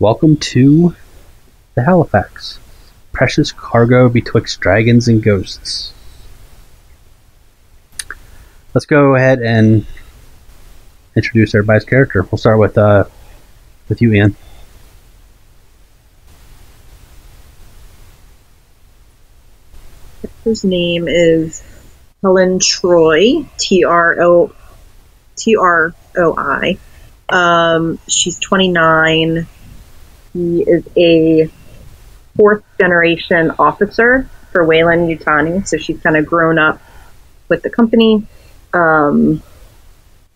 Welcome to the Halifax. Precious cargo betwixt dragons and ghosts. Let's go ahead and introduce everybody's character. We'll start with uh, with you, Ian. His name is Helen Troy, T R O T R O I. Um, she's 29. He is a fourth generation officer for Weyland-Yutani, so she's kind of grown up with the company um,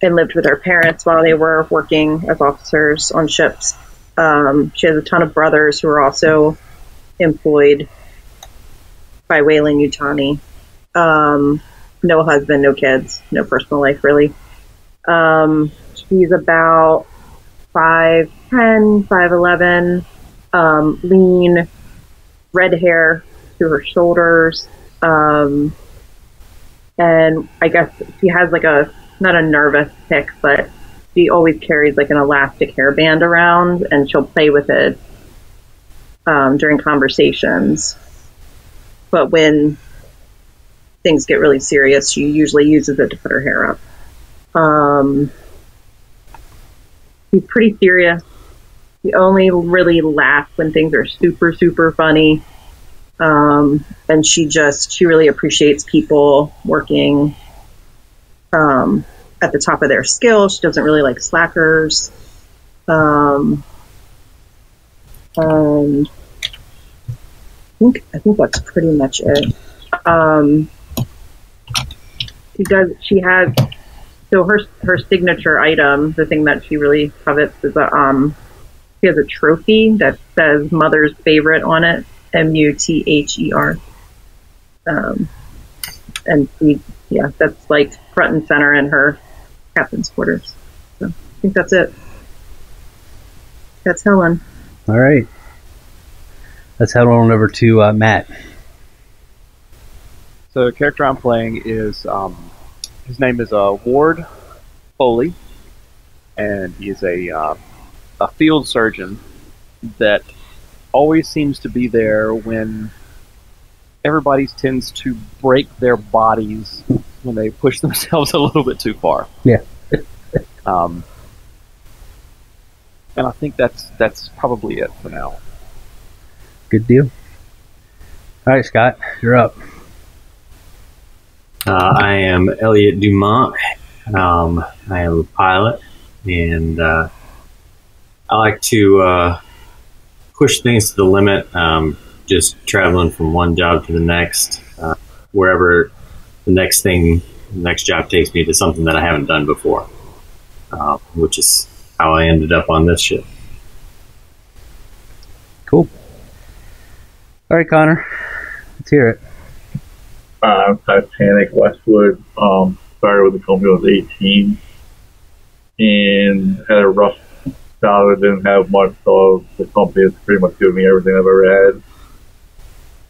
and lived with her parents while they were working as officers on ships. Um, she has a ton of brothers who are also employed by Weyland-Yutani. Um, no husband, no kids, no personal life really. Um, she's about 5'10, 5'11, um, lean, red hair to her shoulders. Um, and I guess she has like a, not a nervous tick, but she always carries like an elastic hairband around and she'll play with it um, during conversations. But when things get really serious, she usually uses it to put her hair up. Um, she's pretty serious. She only really laughs when things are super, super funny. Um, and she just, she really appreciates people working um, at the top of their skill. She doesn't really like slackers. Um, and I think, I think that's pretty much it. Um, she does, she has, so her her signature item, the thing that she really covets, is a um, she has a trophy that says "Mother's Favorite" on it, M U T H E R. Um, and she, yeah, that's like front and center in her captain's quarters. So I think that's it. That's Helen. All right. Let's head on over to uh, Matt. So the character I'm playing is um, his name is uh, Ward Foley, and he is a uh, a field surgeon that always seems to be there when everybody tends to break their bodies when they push themselves a little bit too far. Yeah. um, and I think that's that's probably it for now. Good deal. All right, Scott, you're up. Uh, I am Elliot Dumont. Um, I am a pilot, and uh, I like to uh, push things to the limit. Um, just traveling from one job to the next, uh, wherever the next thing, the next job takes me to something that I haven't done before, uh, which is how I ended up on this ship. Cool. All right, Connor, let's hear it. uh, Titanic Westwood. Um, started with the company when I was 18 and had a rough childhood. Didn't have much, so the company has pretty much given me everything I've ever had,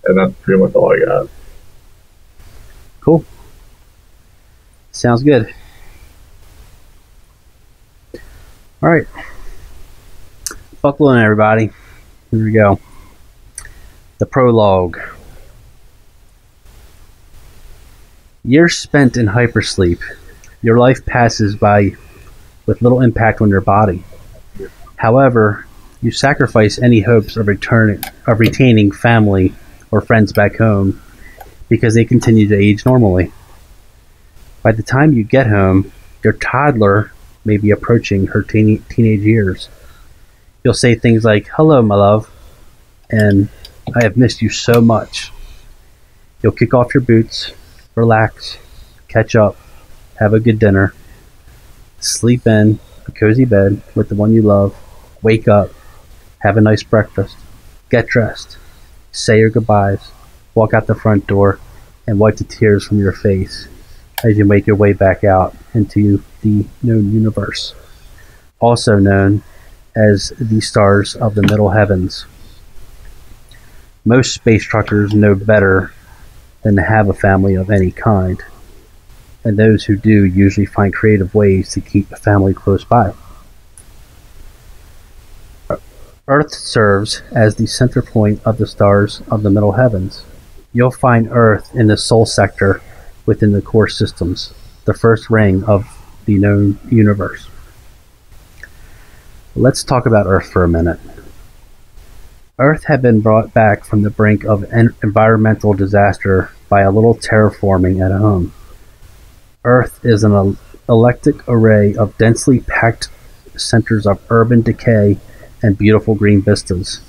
and that's pretty much all I got. Cool. Sounds good. All right. Buckle in, everybody. Here we go. The prologue. Years spent in hypersleep, your life passes by with little impact on your body. However, you sacrifice any hopes of returning of retaining family or friends back home because they continue to age normally. By the time you get home, your toddler may be approaching her teen- teenage years. You'll say things like, Hello, my love, and I have missed you so much. You'll kick off your boots, relax, catch up, have a good dinner, sleep in a cozy bed with the one you love, wake up, have a nice breakfast, get dressed, say your goodbyes, walk out the front door, and wipe the tears from your face as you make your way back out into the known universe, also known as the stars of the middle heavens. Most space truckers know better than to have a family of any kind, and those who do usually find creative ways to keep a family close by. All Earth serves as the center point of the stars of the middle heavens. You'll find Earth in the Sol sector within the core systems, the first ring of the known universe. Let's talk about Earth for a minute. Earth had been brought back from the brink of environmental disaster by a little terraforming at home. Earth is an eclectic array of densely packed centers of urban decay and beautiful green vistas.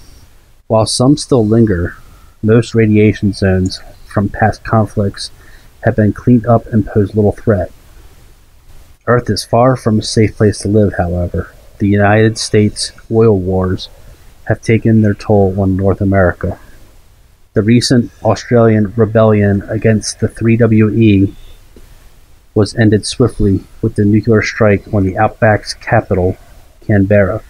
While some still linger, most radiation zones from past conflicts have been cleaned up and pose little threat. Earth is far from a safe place to live, however. The United States oil wars have taken their toll on North America. The recent Australian rebellion against the 3WE was ended swiftly with the nuclear strike on the Outback's capital, Canberra.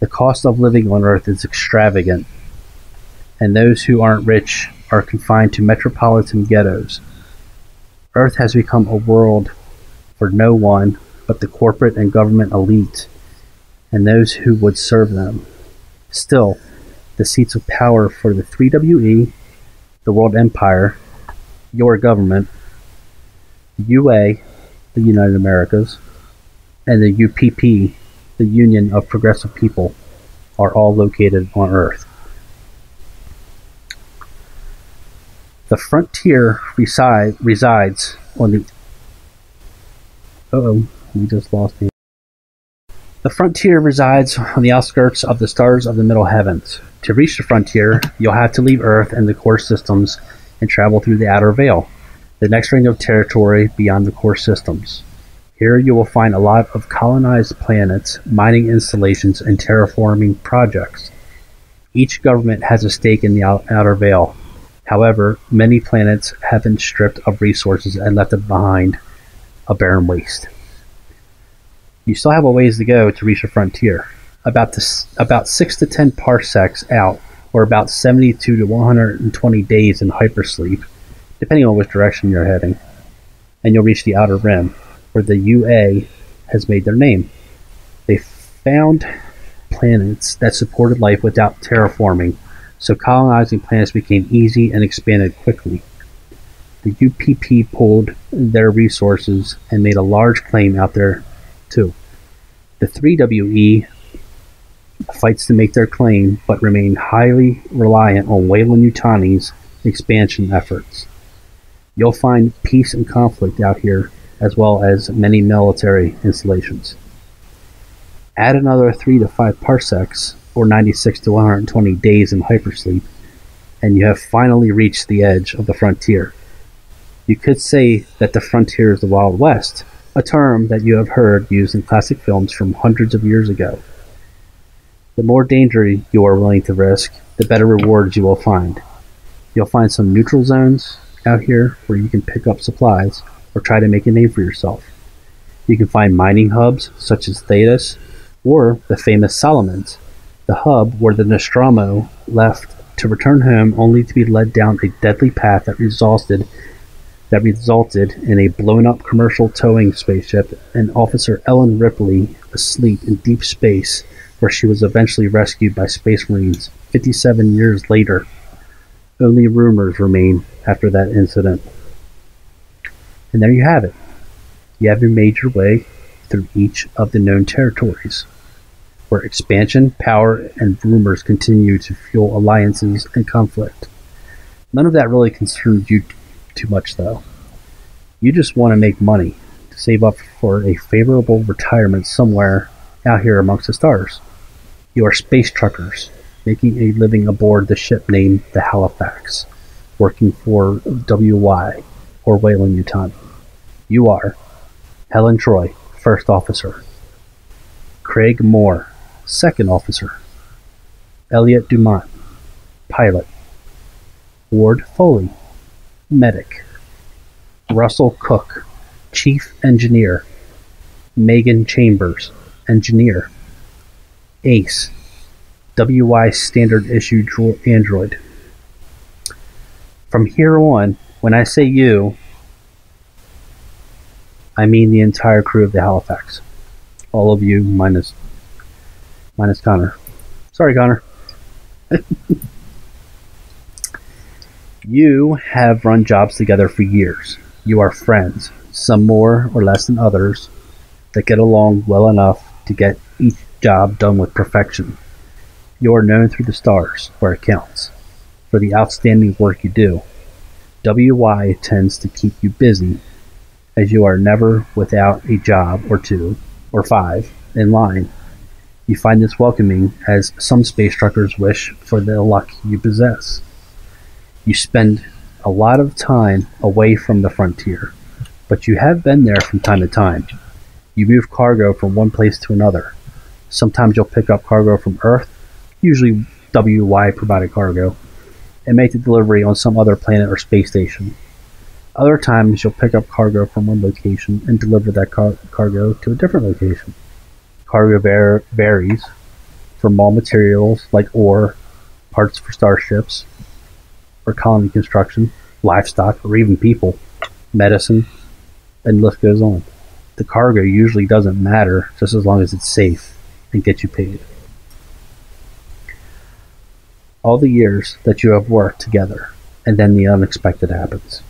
The cost of living on Earth is extravagant, and those who aren't rich are confined to metropolitan ghettos. Earth has become a world for no one but the corporate and government elite and those who would serve them. Still, the seats of power for the 3WE, the World Empire, your government, the UA, the United Americas, and the UPP, the Union of Progressive People, are all located on Earth. The frontier reside, resides on the. oh, we just lost me. The frontier resides on the outskirts of the stars of the middle heavens. To reach the frontier, you'll have to leave Earth and the core systems and travel through the outer veil, the next ring of territory beyond the core systems. Here you will find a lot of colonized planets, mining installations, and terraforming projects. Each government has a stake in the outer veil. However, many planets have been stripped of resources and left behind a barren waste. You still have a ways to go to reach the frontier. About about six to ten parsecs out, or about 72 to 120 days in hypersleep, depending on which direction you're heading, and you'll reach the outer rim, where the UA has made their name. They found planets that supported life without terraforming, so colonizing planets became easy and expanded quickly. The UPP pulled their resources and made a large claim out there too. The 3WE fights to make their claim, but remain highly reliant on Weyland-Yutani's expansion efforts. You'll find peace and conflict out here, as well as many military installations. Add another 3 to 5 parsecs, or 96 to 120 days in hypersleep, and you have finally reached the edge of the frontier. You could say that the frontier is the Wild West, a term that you have heard used in classic films from hundreds of years ago. The more danger you are willing to risk, the better rewards you will find. You'll find some neutral zones out here where you can pick up supplies or try to make a name for yourself. You can find mining hubs such as Thetis or the famous Solomons, the hub where the Nostromo left to return home only to be led down a deadly path that resulted that resulted in a blown up commercial towing spaceship and Officer Ellen Ripley asleep in deep space, where she was eventually rescued by Space Marines 57 years later. Only rumors remain after that incident. And there you have it. You have made your way through each of the known territories, where expansion, power, and rumors continue to fuel alliances and conflict. None of that really concerns you too much, though. You just want to make money to save up for a favorable retirement somewhere out here amongst the stars. You are space truckers, making a living aboard the ship named the Halifax, working for WY or Weyland-Yutani. You are Helen Troy, First Officer, Craig Moore, Second Officer, Elliot Dumont, Pilot, Ward Foley, Medic, Russell Cook, Chief Engineer; Megan Chambers, Engineer; Ace, WY Standard Issue Android. From here on, when I say you, I mean the entire crew of the Halifax. All of you minus minus Connor. Sorry, Connor. you have run jobs together for years. You are friends, some more or less than others, that get along well enough to get each job done with perfection. You are known through the stars, where it counts, for the outstanding work you do. WY tends to keep you busy, as you are never without a job or two, or five, in line. You find this welcoming, as some space truckers wish for the luck you possess. You spend a lot of time away from the frontier, but you have been there from time to time. You move cargo from one place to another. Sometimes you'll pick up cargo from Earth, usually WY provided cargo, and make the delivery on some other planet or space station. Other times you'll pick up cargo from one location and deliver that car- cargo to a different location. Cargo var- varies from raw materials like ore, parts for starships, or colony construction, livestock, or even people, medicine, and list goes on. The cargo usually doesn't matter just as long as it's safe and gets you paid. All the years that you have worked together, and then the unexpected happens.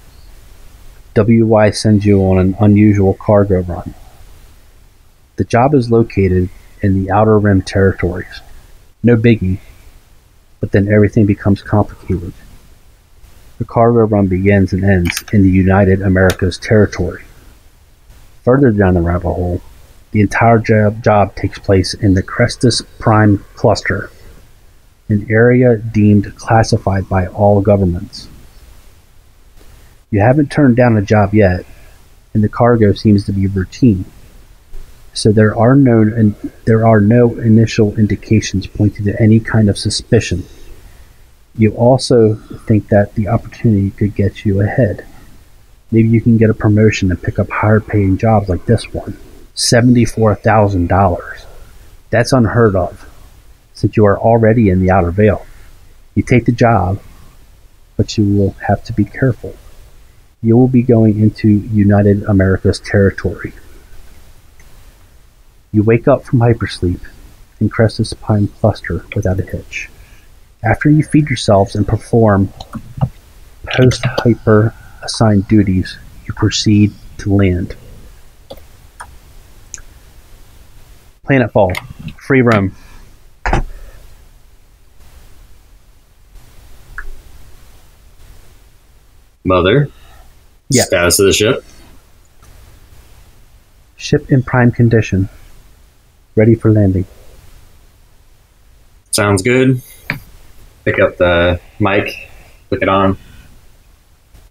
WY sends you on an unusual cargo run. The job is located in the Outer Rim territories. No biggie, but then everything becomes complicated. The cargo run begins and ends in the United Americas territory. Further down the rabbit hole, the entire job, job takes place in the Crestus Prime Cluster, an area deemed classified by all governments. You haven't turned down a job yet, and the cargo seems to be routine. So there are no and there are no initial indications pointing to any kind of suspicion. You also think that the opportunity could get you ahead. Maybe you can get a promotion and pick up higher paying jobs like this one. $74,000. That's unheard of since you are already in the outer veil. You take the job, but you will have to be careful. You will be going into United America's territory. You wake up from hypersleep in Crestus Prime Cluster without a hitch. After you feed yourselves and perform post hyper assigned duties, you proceed to land. Planetfall. Free roam. Mother. Yeah. Status of the ship. Ship in prime condition. Ready for landing. Sounds good. Pick up the mic, click it on.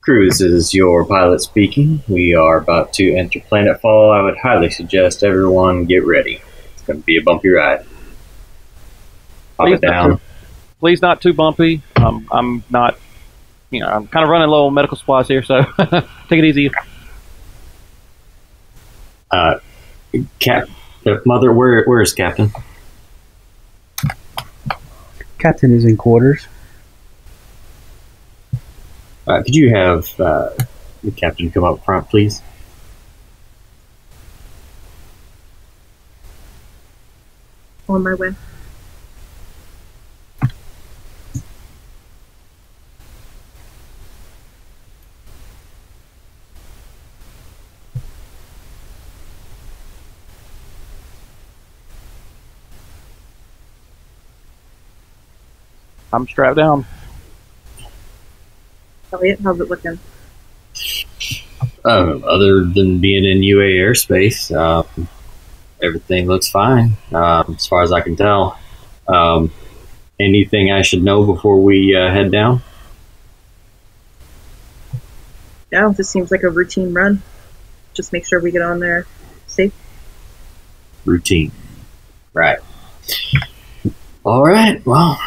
Cruise is your pilot speaking. We are about to enter Planetfall. I would highly suggest everyone get ready. It's going to be a bumpy ride. Pop Please it not down. too- Please not too bumpy. Um, I'm not, you know, I'm kind of running low on medical supplies here, so take it easy. Uh, Cap, uh, Mother, where where is Captain? Captain is in quarters. Uh, could you have uh, the captain come up front, please? On my way. I'm strapped down. Elliot, how's it looking? Um, other than being in UA airspace, um, everything looks fine um, as far as I can tell. Um, anything I should know before we uh, head down? No, this seems like a routine run. Just make sure we get on there safe. Routine. Right. All right. Well,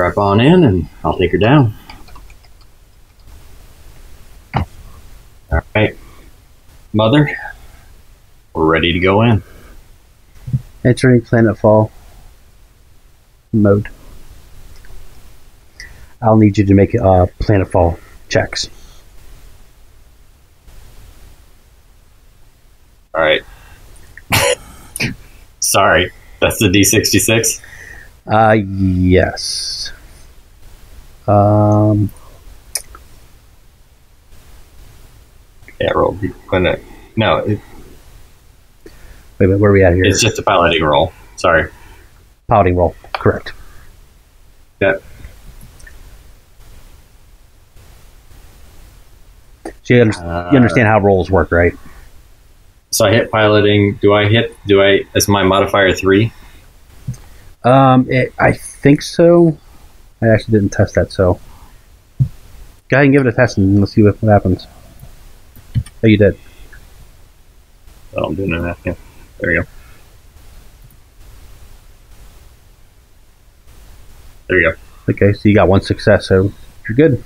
strap on in and I'll take her down. All right. Mother, we're ready to go in. Entering planetfall mode. I'll need you to make uh, planetfall checks. All right. Sorry, that's the D66. Uh, yes. Um, Yeah, roll. No, it, wait a minute, where are we at here? it's just a piloting roll. Sorry. piloting roll. Correct. Yeah. So you, under- you understand how rolls work, right? So I hit piloting. Do I hit? Do I? Is my modifier three? Um, it, I think so. I actually didn't test that, so go ahead and give it a test and let's see what, what happens. Oh, you did. Oh, I'm doing that. Yeah. There you go. There you go. Okay, so you got one success, so you're good.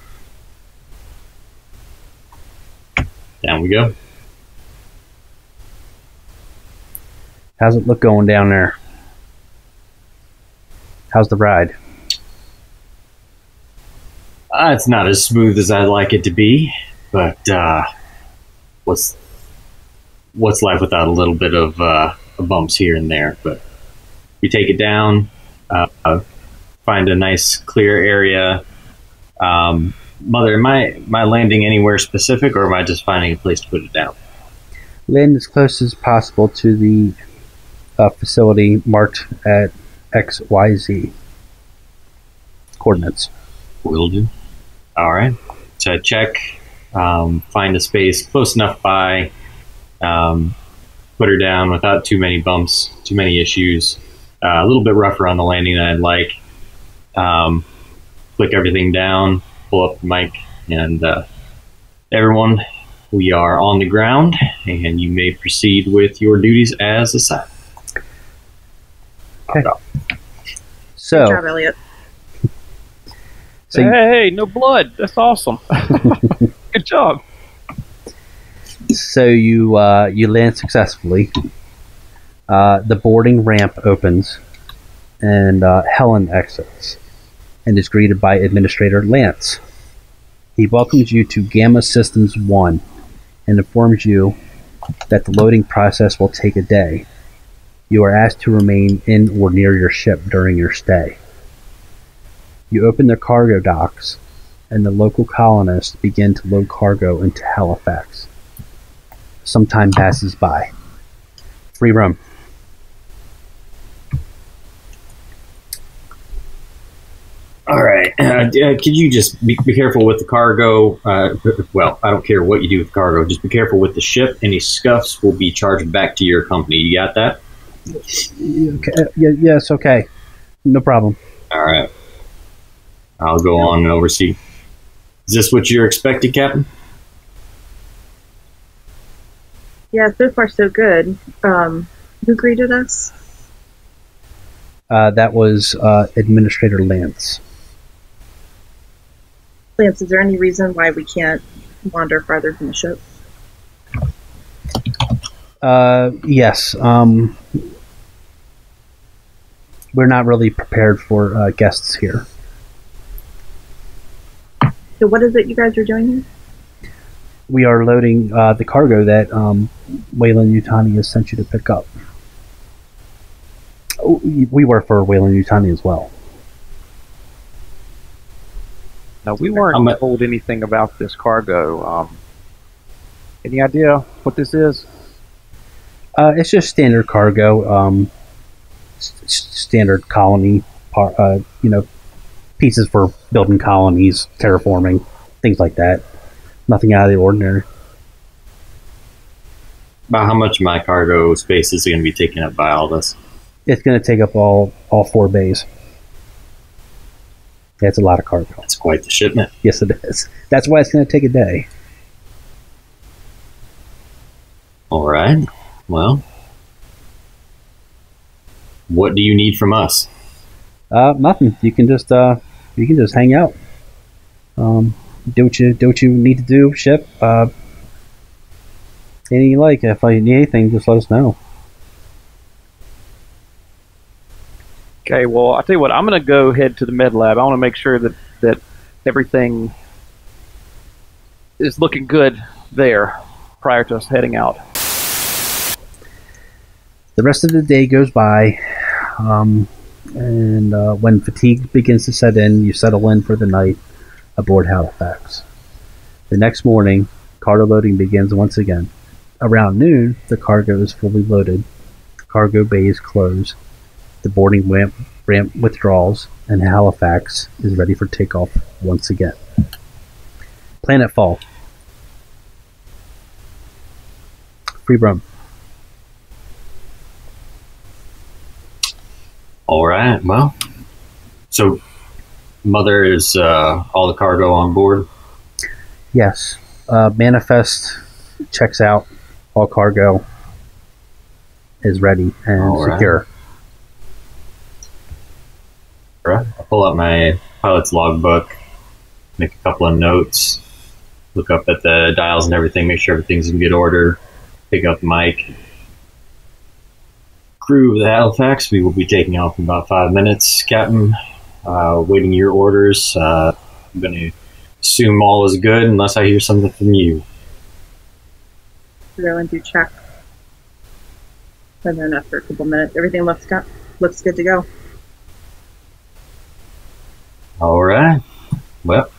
Down we go. How's it look going down there? How's the ride? Uh, it's not as smooth as I'd like it to be, but uh, what's what's life without a little bit of uh, bumps here and there? But we take it down, uh, find a nice clear area. Um, Mother, am I am I landing anywhere specific, or am I just finding a place to put it down? Land as close as possible to the uh, facility marked at XYZ coordinates. Will do. All right. So check, um, find a space close enough by, um, put her down without too many bumps, too many issues. Uh, a little bit rougher on the landing than I'd like. Um, click everything down, pull up the mic, and uh, everyone, we are on the ground, and you may proceed with your duties as assigned. Okay. Good So, job, Elliot. so you- hey, no blood. That's awesome. Good job. So you uh, you land successfully. Uh, the boarding ramp opens, and uh, Helen exits, and is greeted by Administrator Lance. He welcomes you to Gamma Systems One, and informs you that the loading process will take a day. You are asked to remain in or near your ship during your stay. You open the cargo docks, and the local colonists begin to load cargo into Halifax. Some time passes by. Free room. All right. Uh, uh, could you just be, be careful with the cargo? Uh, well, I don't care what you do with cargo. Just be careful with the ship. Any scuffs will be charged back to your company. You got that? Okay. uh, Yeah, yes, okay. No problem. All right. I'll go on and oversee. Is this what you're expecting, Captain? Yeah, so far so good. Um, who greeted us? Uh, that was uh, Administrator Lance. Lance, is there any reason why we can't wander farther from the ship? Uh, yes. Um, we're not really prepared for uh, guests here. So what is it you guys are doing here? We are loading uh, the cargo that um, Weyland-Yutani has sent you to pick up. Oh, We work for Wayland Utani as well. Now we weren't I'm a- told anything about this cargo. Um, any idea what this is? Uh, it's just standard cargo, um, s- s- standard colony, uh, you know, pieces for building colonies, terraforming, things like that. Nothing out of the ordinary. About how much of my cargo space is going to be taken up by all this? It's going to take up all all four bays. That's a lot of cargo. That's quite the shipment. Yes, it is. That's why it's going to take a day. All right. Well, what do you need from us? Uh, nothing. You can just uh, you can just hang out. Um, do what you do what you need to do. Ship. Uh, anything you like. If I need anything, just let us know. Okay, well, I'll tell you what, I'm going to go head to the med lab. I want to make sure that, that everything is looking good there prior to us heading out. The rest of the day goes by. Um, And uh, when fatigue begins to set in, you settle in for the night aboard Halifax. The next morning, cargo loading begins once again. Around noon, the cargo is fully loaded. Cargo bays close. The boarding ramp, ramp withdraws, and Halifax is ready for takeoff once again. Planetfall. Free Brum. All right. Well, so mother is uh, all the cargo on board. Yes. Uh, Manifest checks out. All cargo is ready and All right. secure. All right. I'll pull out my pilot's logbook, make a couple of notes, look up at the dials and everything, make sure everything's in good order. Pick up the mic. Crew of the Halifax, we will be taking off in about five minutes, Captain. Uh, waiting your orders. Uh, I'm going to assume all is good unless I hear something from you. Go and do check. And then after a couple minutes, everything looks got looks good to go. All right. Well,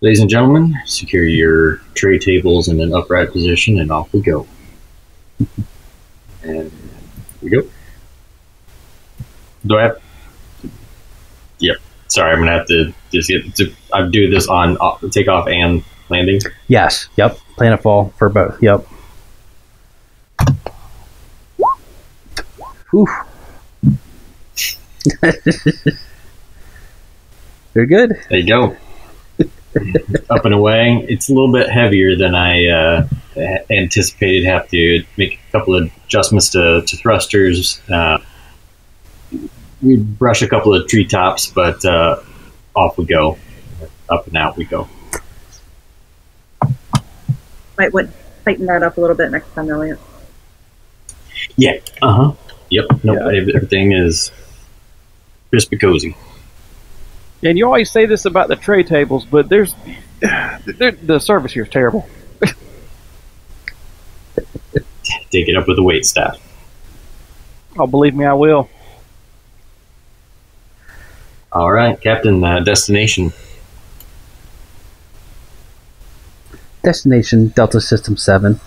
ladies and gentlemen, secure your tray tables in an upright position, and off we go. and we go. Do I have? Yep. Sorry, I'm gonna have to just get to. I do this on uh, takeoff and landing. Yes. Yep. Planetfall for both. Yep. Whew. Very good. There you go. Up and away. It's a little bit heavier than I uh, anticipated. Have to make a couple of adjustments to, to thrusters. Uh, we brush a couple of treetops, but uh, off we go. Up and out we go. Might want tighten that up a little bit next time, Elliot. Yeah. Uh huh. Yep. Nope. Yeah. Everything is crispy cozy. And you always say this about the tray tables, but there's the service here is terrible. Take it up with the wait staff. Oh, believe me, I will. All right, Captain. Uh, destination. Destination Delta System 7.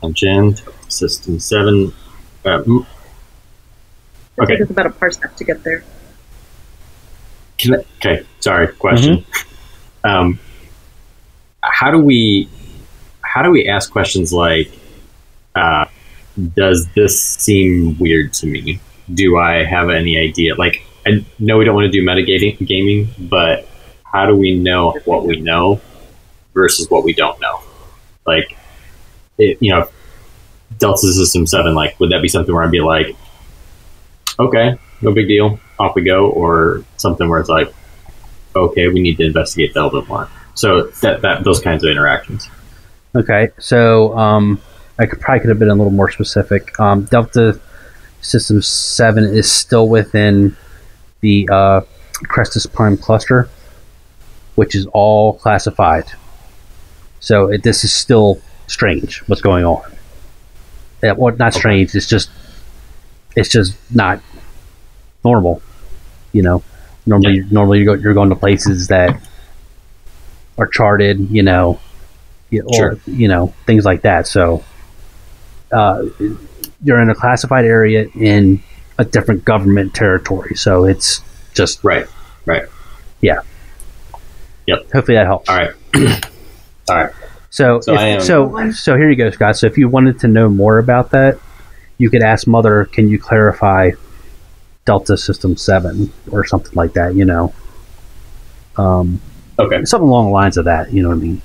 Punch in. System seven. Uh, It Okay. took us about a parsec to get there. Can I, okay, sorry. Question. Um, how do we how do we ask questions like, uh, "Does this seem weird to me? Do I have any idea?" Like, I know we don't want to do metagaming, gaming, but how do we know what we know versus what we don't know? Like, it, you know, Delta System Seven. Like, would that be something where I'd be like, "Okay, no big deal, off we go," or something where it's like, okay, we need to investigate that a little bit more. So that, that those kinds of interactions. Okay, so um, I could probably could have been a little more specific. Um, Delta System Seven is still within the uh, Crestus Prime cluster, which is all classified. So it, this is still strange. What's going on? Yeah, well, not strange. It's just it's just not normal. You know, normally normally you go, you're going to places that are charted. You know, or Sure. you know things like that. So uh, you're in a classified area in a different government territory. So it's just Right. Right. Yeah, yep. Hopefully that helps. All right. All right. So So if- so so here you go, Scott. So if you wanted to know more about that, you could ask Mother, "Can you clarify Delta System Seven or something like that?" You know, um, Okay. something along the lines of that. You know what I mean?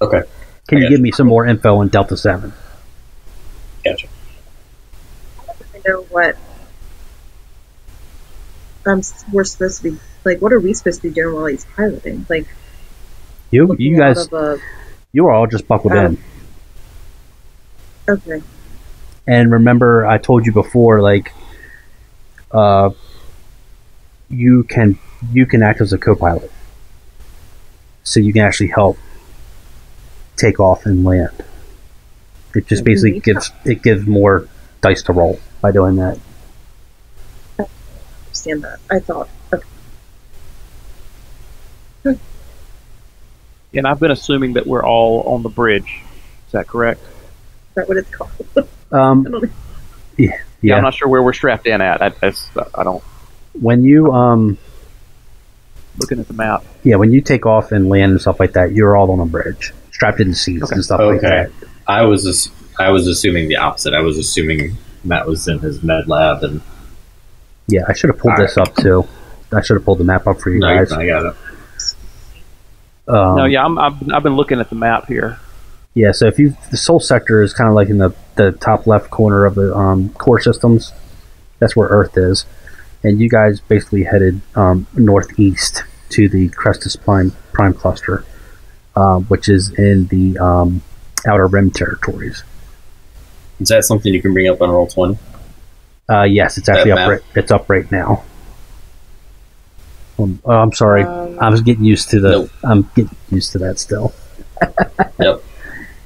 Okay. Can I you got give me some more info on Delta Seven? Gotcha. I don't know what um, we're supposed to be like. What are we supposed to be doing while he's piloting? Like You you guys a- you are all just buckled Oh. in. okay. And remember, I told you before, like, uh, you can you can act as a co-pilot, so you can actually help take off and land. It just basically gives it gives more dice to roll by doing that. understand that. I thought. Okay. And I've been assuming that we're all on the bridge. Is that correct? Is that what it's called? Um, yeah, yeah, I'm not sure where we're strapped in at. I, that's, I don't. when you um, Looking at the map. yeah, when you take off and land and stuff like that, you're all on a bridge, strapped in seats Okay. and stuff like Okay. that. I was ass- I was assuming the opposite. I was assuming Matt was in his med lab and Yeah, I should have pulled this up too. I should have pulled the map up for you no, guys. I got it. Um, no, yeah, I'm, I've, I've been looking at the map here. Yeah, so if you the Sol sector is kind of like in the, the top left corner of the um, core systems. That's where Earth is, and you guys basically headed um, northeast to the Crestus Prime Prime cluster, uh, which is in the um, outer rim territories. Is that something you can bring up on roll twenty? Uh, yes, it's actually up. Right, it's up right now. Um, oh, I'm sorry. Um, I was getting used to the. Nope. I'm getting used to that still. Yep.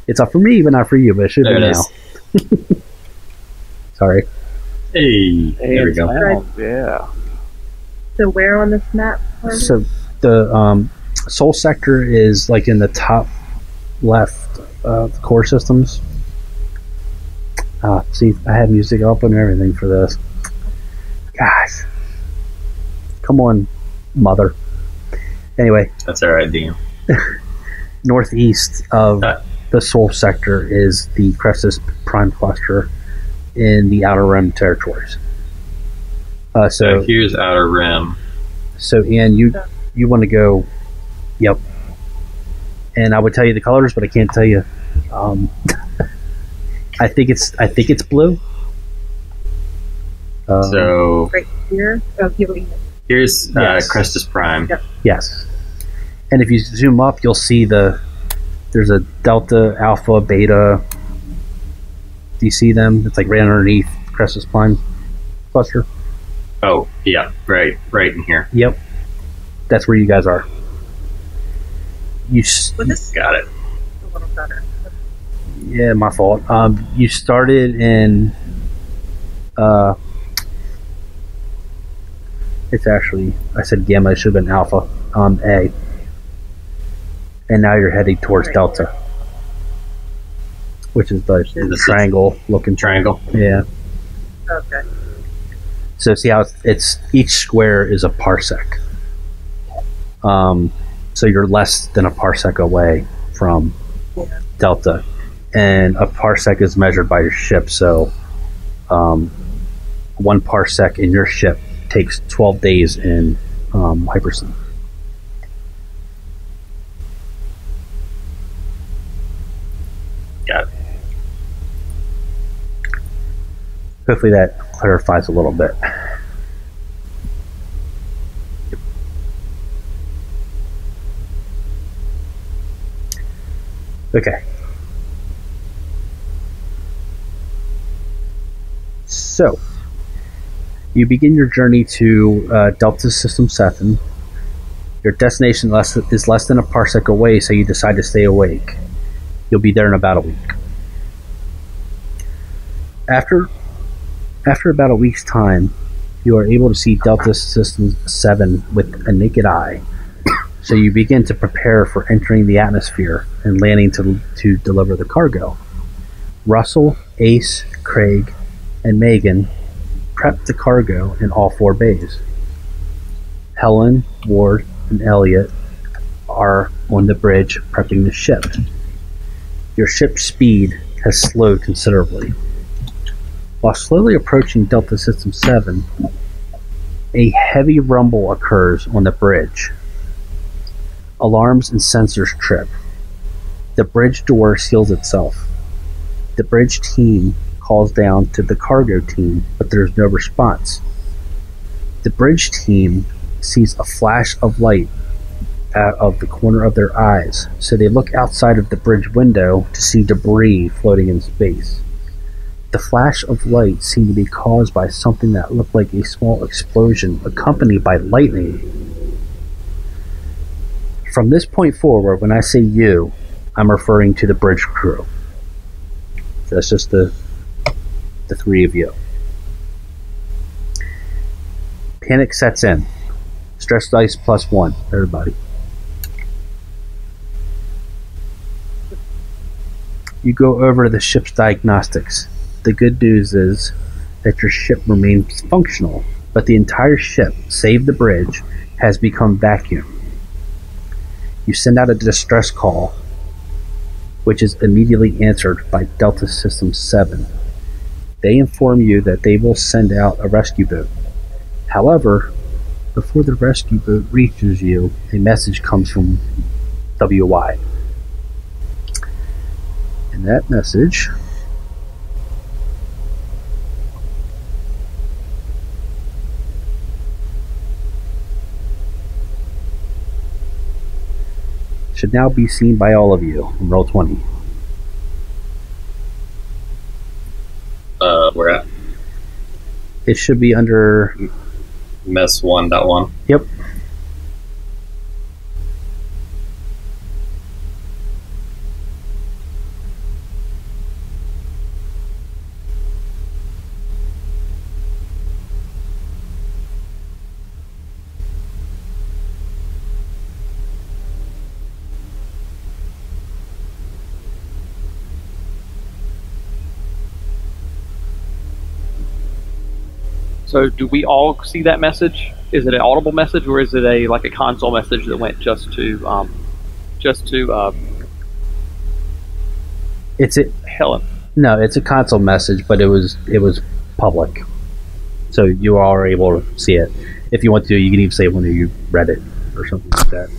It's up for me, but not for you. But it should There be it now. Sorry. Hey, there we go. Hands down, Yeah. So where on this map? are? So the um, Sol sector is like in the top left of the core systems. Ah, see, I had music up and everything for this. Gosh, come on, mother. Anyway, That's all right, Dean. northeast of Okay. The Sol sector is the Crestus Prime cluster in the outer rim territories. Uh, So so, here's outer rim. so Ian, you you want to go? Yep. And I would tell you the colors, but I can't tell you. Um, I think it's I think it's blue. Um, So right here. Oh, here here's uh, Yes. Crestus Prime. Yep. yes, and if you zoom up, you'll see the there's a delta, alpha, beta. Do you see them? It's like right underneath Crestus Prime cluster. Oh, yeah, right, right in here. Yep, that's where you guys are. You s- Well, this Got it. a little better. Yeah, my fault. Um, you started in. Uh, it's actually I said gamma. It should have been alpha. Um, A. And now you're heading towards Right. delta, which is the, the is- triangle looking. Triangle. Yeah. Okay. So see how it's, it's each square is a parsec. Um, so you're less than a parsec away from Yeah. delta, and a parsec is measured by your ship. So, um, one parsec in your ship takes 12 days in um, hypersleep. Got. Hopefully that clarifies a little bit. Okay. So, you begin your journey to uh, Delta System 7. Your destination less, is less than a parsec away, so you decide to stay awake. You'll be there in about a week. After after about a week's time, you are able to see Delta System 7 with a naked eye. So you begin to prepare for entering the atmosphere and landing to, to deliver the cargo. Russell, Ace, Craig, and Megan prep the cargo in all four bays. Helen, Ward, and Elliot are on the bridge prepping the ship. Your ship's speed has slowed considerably. While slowly approaching Delta System 7, a heavy rumble occurs on the bridge. Alarms and sensors trip. The bridge door seals itself. The bridge team calls down to the cargo team, but there's no response. The bridge team sees a flash of light out of the corner of their eyes, so they look outside of the bridge window to see debris floating in space. The flash of light seemed to be caused by something that looked like a small explosion accompanied by lightning. From this point forward, when I say you, I'm referring to the bridge crew. That's just the the three of you. Panic sets in. Stress dice plus one, everybody. You go over the ship's diagnostics. The good news is that your ship remains functional, but the entire ship, save the bridge, has become vacuum. You send out a distress call, which is immediately answered by Delta System 7. They inform you that they will send out a rescue boat. However, before the rescue boat reaches you, a message comes from WY. And that message should now be seen by all of you in Roll20. Uh, we're at It should be under. mess one dot one. Yep. So, do we all see that message? Is it an audible message, or is it a like a console message that went just to um, just to uh, It's a, Helen? no, it's a console message, but it was it was public, so you are able to see it. If you want to, you can even say when you read it or something like that.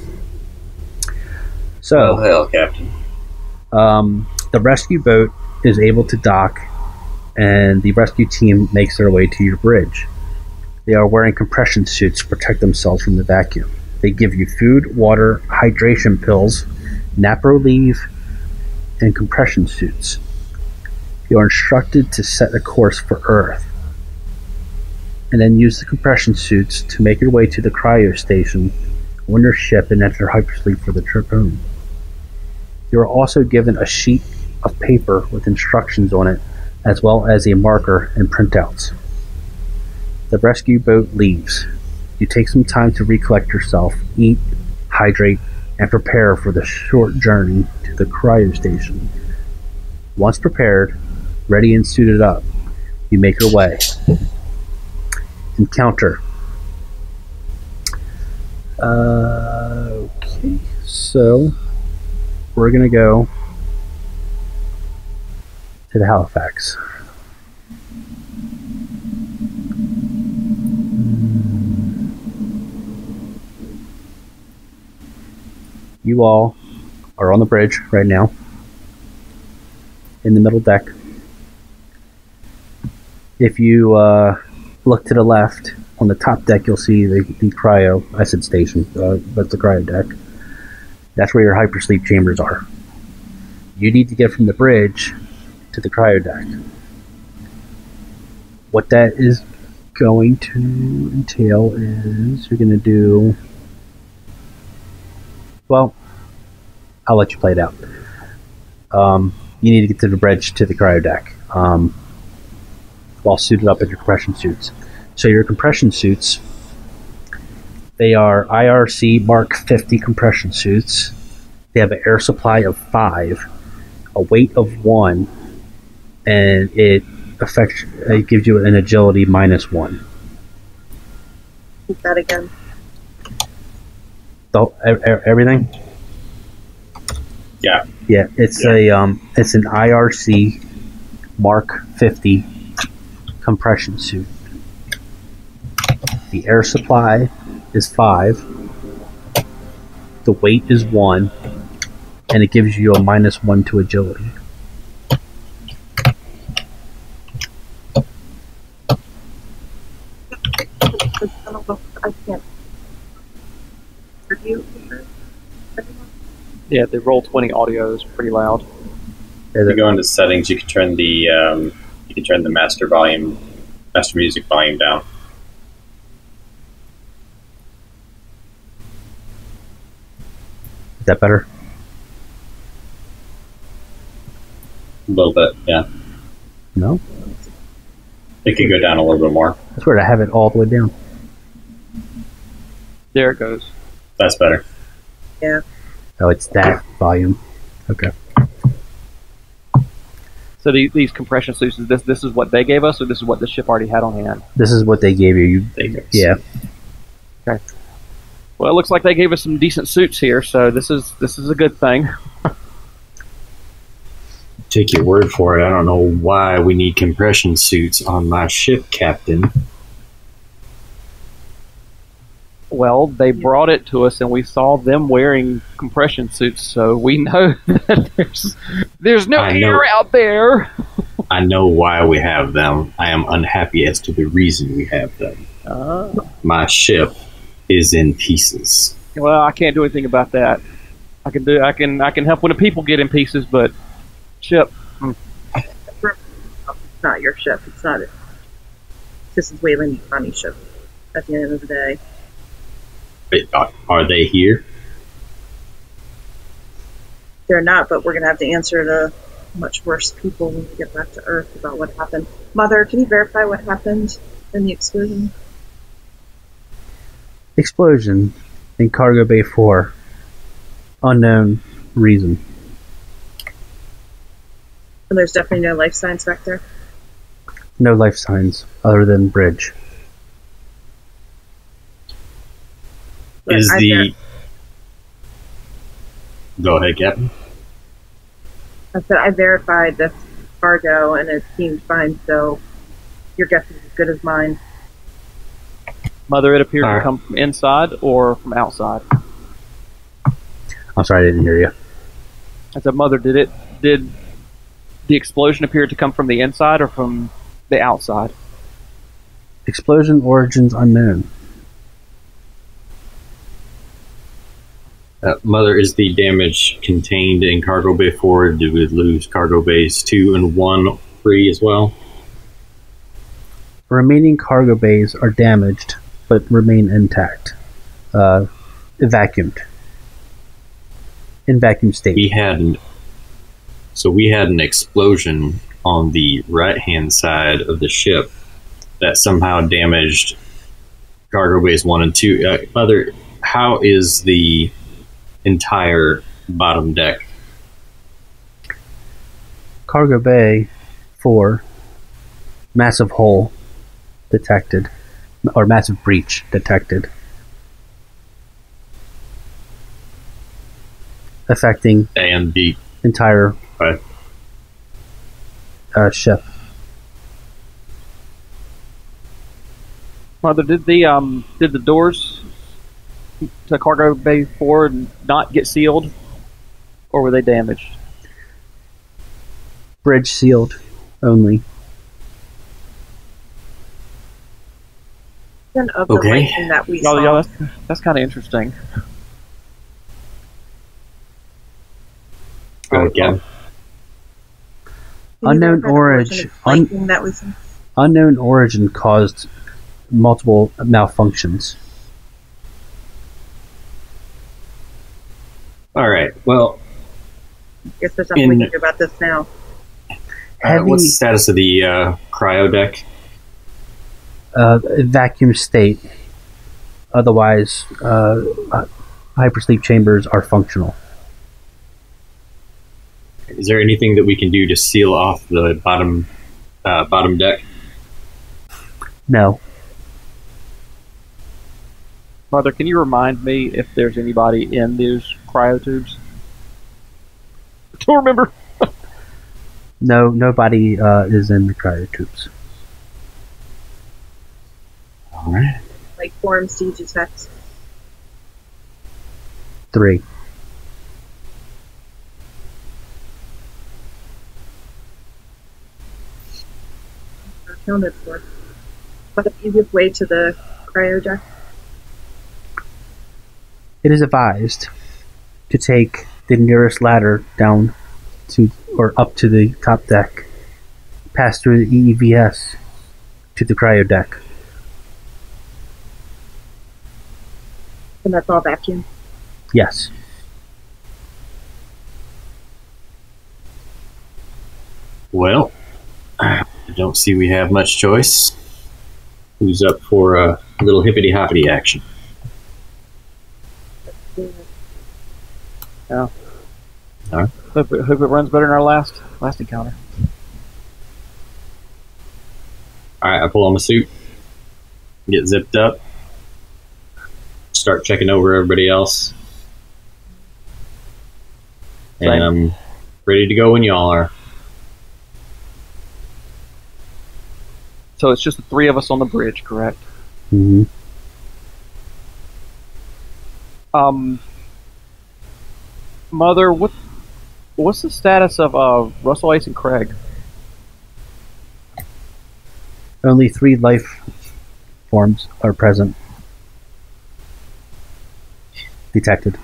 So. Oh hell, Captain. Um, the rescue boat is able to dock, and the rescue team makes their way to your bridge. They are wearing compression suits to protect themselves from the vacuum. They give you food, water, hydration pills, Naproleve, and compression suits. You are instructed to set a course for Earth, and then use the compression suits to make your way to the cryo station on your ship and enter hypersleep for the trip home. You are also given a sheet of paper with instructions on it, as well as a marker and printouts. The rescue boat leaves. You take some time to recollect yourself, eat, hydrate, and prepare for the short journey to the cryo station. Once prepared, ready and suited up, you make your way. Encounter. Uh, okay, so we're gonna go to the Halifax. You all are on the bridge right now, in the middle deck. If you uh, look to the left on the top deck, you'll see the, the cryo. I said station, uh, but the cryo deck. That's where your hypersleep chambers are. You need to get from the bridge to the cryo deck. What that is going to entail is you're going to do. Well, I'll let you play it out. Um, you need to get to the bridge to the cryo deck um, while suited up in your compression suits. So your compression suits they are IRC Mark 50 compression suits. They have an air supply of five, a weight of one, and it affects. It gives you an agility minus one. Keep that again. The, e- everything. Yeah. Yeah, it's a um, it's an IRC Mark 50 compression suit. The air supply is five. The weight is one, and it gives you a minus one to agility. Don't know. I can't. Review. Yeah, the roll twenty audio is pretty loud. If you go into settings, you can turn the um, you can turn the master volume, master music volume down. Is that better? A little bit, yeah. No. It could go down a little bit more. I swear I have it all the way down. There it goes. That's better. Yeah. Oh, it's that volume. Okay. So the, these compression suits, this this is what they gave us, or this is what the ship already had on hand. This is what they gave you. you There you go. yeah. Well, it looks like they gave us some decent suits here, so this is this is a good thing. Take your word for it. I don't know why we need compression suits on my ship, Captain. Well, they brought it to us, and we saw them wearing compression suits, so we know that there's there's no I know. air out there. I know why we have them. I am unhappy as to the reason we have them. Uh, My ship is in pieces. well, I can't do anything about that. I can do I can I can help when the people get in pieces, but ship. It's not your ship. It's not. This is Wayland County ship. At the end of the day, Wait, Are, uh, are they here? they're not. But we're gonna have to answer to much worse people when we get back to Earth about what happened. Mother, can you verify what happened in the explosion? Explosion in Cargo Bay 4. Unknown reason. And there's definitely no life signs back there. No life signs other than bridge. Is I the. ver- Go ahead, Captain. I said I verified this cargo and it seemed fine. So your guess is as good as mine. Mother, it appeared to come from inside or from outside. I'm sorry I didn't hear you. I said, Mother, did it did the explosion appear to come from the inside or from the outside? Explosion origins unknown. Uh, Mother, is the damage contained in Cargo Bay 4? Did we lose Cargo Bays 2 and 1 free as well? Remaining cargo bays are damaged but remain intact. Uh, vacuumed. In vacuum state. We had an, so we had an explosion on the right hand side of the ship that somehow damaged cargo bays one and two. Uh, Mother, how is the entire bottom deck? Cargo Bay 4. Massive hole detected. Or massive breach detected. Affecting A And the entire Right. uh, ship. Mother, did the um did the doors to cargo bay four and not get sealed, or were they damaged? Bridge sealed only. Then of the Okay. lightning that we Y'all, saw. y'all, that's, that's kind of interesting. Go ahead, Captain. Can you Unknown origin- of lightning that we? Unknown origin caused multiple malfunctions. All right. Well, Guess there's nothing we can do about this now. uh, Heavy what's the status of the uh, cryo deck? uh, vacuum state. Otherwise, uh, uh, hypersleep chambers are functional. Is there anything that we can do to seal off the bottom uh, bottom deck? No. Mother, can you remind me if there's anybody in these cryotubes? I don't remember. No, nobody uh, is in the cryotubes. All right. Like form siege attacks. Three. accounted for. What's the easiest way to the cryo deck? It is advised to take the nearest ladder down to or up to the top deck, pass through the EEVS to the cryo deck. And that's all vacuum. Yes. Well, I don't see we have much choice. Who's up for a little hippity hoppity action? Hope it, hope it runs better than our last last encounter. All right, I pull on my suit, get zipped up, start checking over everybody else, and I'm ready to go when y'all are. So it's just the three of us on the bridge, correct? hmm Um, Mother, what what's the status of uh, Russell Ace and Craig? Only three life forms are present. Detected.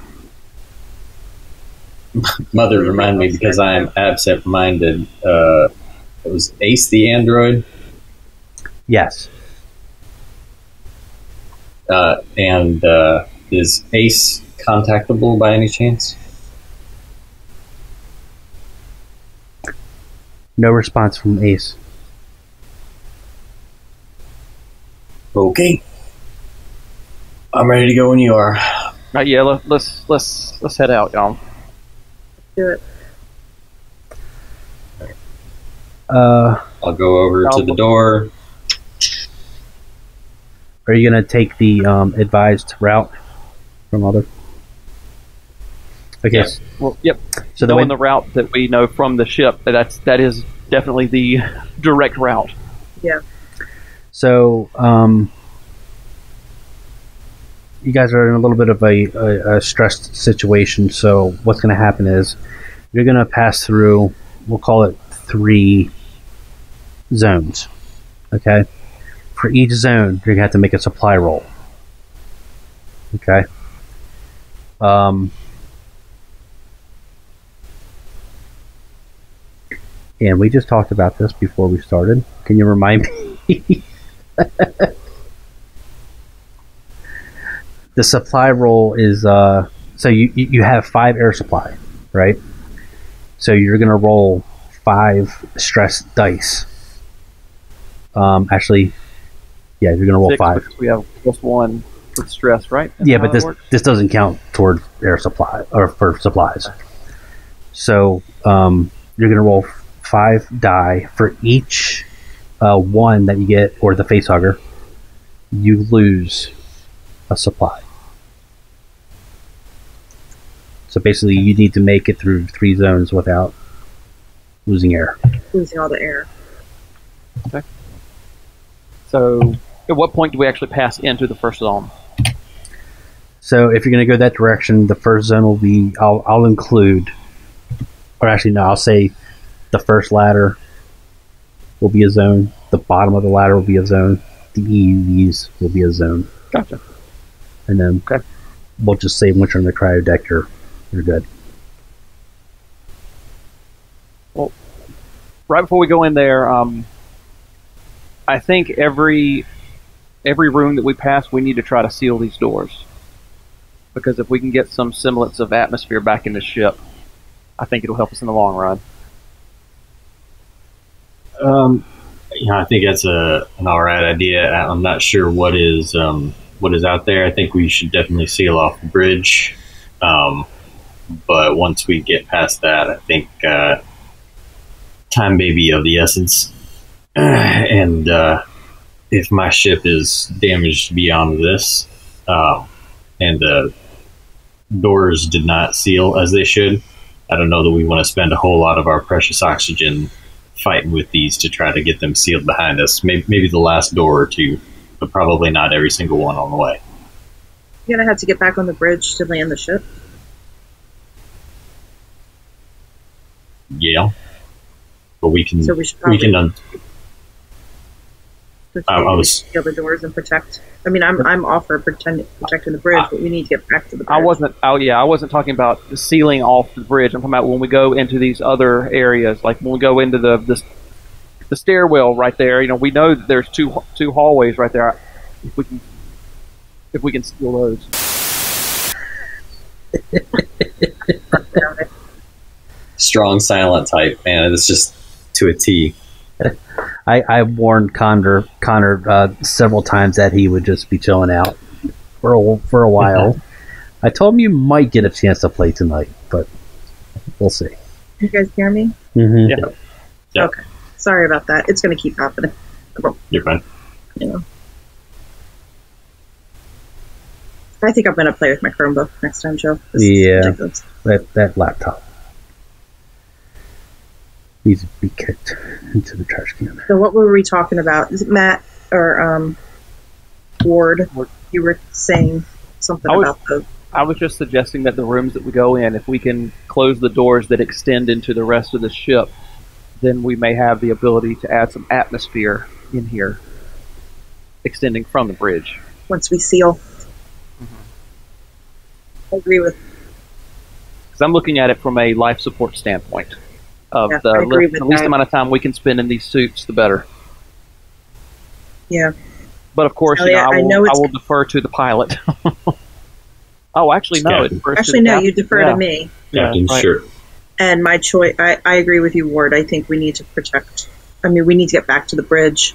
Mother, remind me because I am absent-minded. Uh, it was Ace the android, Yes. uh, and uh, is Ace contactable by any chance? No response from Ace. Okay, I'm ready to go when you are. Uh, yeah, let, let's let's let's head out, y'all. Do it. Uh, I'll go over to the door. are you gonna take the um, advised route from other? Okay. Yes. Well, yep. So the Knowing way, the route that we know from the ship, that that's that is definitely the direct route. Yeah. So um, you guys are in a little bit of a, a, a stressed situation. So what's gonna happen is you're gonna pass through. We'll call it three zones. Okay. For each zone, you're gonna have to make a supply roll. Okay. Um, and we just talked about this before we started. Can you remind me? the supply roll is uh, so you you have five air supply, right? So you're gonna roll five stress dice. Um, actually, yeah, you're gonna roll Six, five. We have just plus one with stress, right? That's Yeah, but this this doesn't count toward air supply or for supplies. So um, you're gonna roll five die for each uh, one that you get, or the face hugger. You lose a supply. So basically, you need to make it through three zones without losing air. Losing all the air. Okay. So, at what point do we actually pass into the first zone? So if you're going to go that direction, the first zone will be I'll I'll include, or actually no, I'll say the first ladder will be a zone. The bottom of the ladder will be a zone. The EEVs will be a zone, Gotcha. and then Okay. we'll just say once you're in the cryo deck, you're you're good. Well, right before we go in there, um, I think every every room that we pass, we need to try to seal these doors because if we can get some semblance of atmosphere back in the ship, I think it'll help us in the long run. Um, you know, I think that's a an all right idea. I'm not sure what is um, what is out there. I think we should definitely seal off the bridge. Um, but once we get past that, I think uh, time may be of the essence. and uh, if my ship is damaged beyond this, uh, and the doors did not seal as they should, I don't know that we want to spend a whole lot of our precious oxygen fighting with these to try to get them sealed behind us. Maybe, maybe the last door or two, but probably not every single one on the way. You're gonna have to get back on the bridge to land the ship. Yeah, but we can So we should we can un- Um, I- I was- seal the doors and protect. I mean, I'm I'm all for pretend, protecting the bridge, but we need to get back to the bridge. I wasn't. Oh yeah, I wasn't talking about sealing off the bridge. I'm talking about when we go into these other areas, like when we go into the the, the stairwell right there. You know, we know that there's two two hallways right there. If we can, if we can seal those. strong silent type. Man, it's just to a T. I I, I warned Connor Connor uh, several times that he would just be chilling out for a, for a while. I told him you might get a chance to play tonight, but we'll see. You guys hear me? Mm-hmm. Yeah. Yeah. Okay. Sorry about that. It's going to keep happening. You're fine. I think I'm going to play with my Chromebook next time, Joe. This Yeah. That that laptop needs to be kicked into the trash can. So what were we talking about? Is it Matt or um, Ward? Ward. You were saying something was- about the. I was just suggesting that the rooms that we go in, if we can close the doors that extend into the rest of the ship, then we may have the ability to add some atmosphere in here, extending from the bridge. Once we seal. I agree with. Because I'm looking at it from a life support standpoint. Of Yeah, the, I agree le- with the least amount of time we can spend in these suits, the better. Yeah. But of course, you know, I I will, know I it's- will defer to the pilot. oh, actually, no. It Actually, no. cap- You defer yeah, to me. yeah, Captain, right. sure. And my choice. I, I agree with you, Ward. I think we need to protect. I mean, we need to get back to the bridge.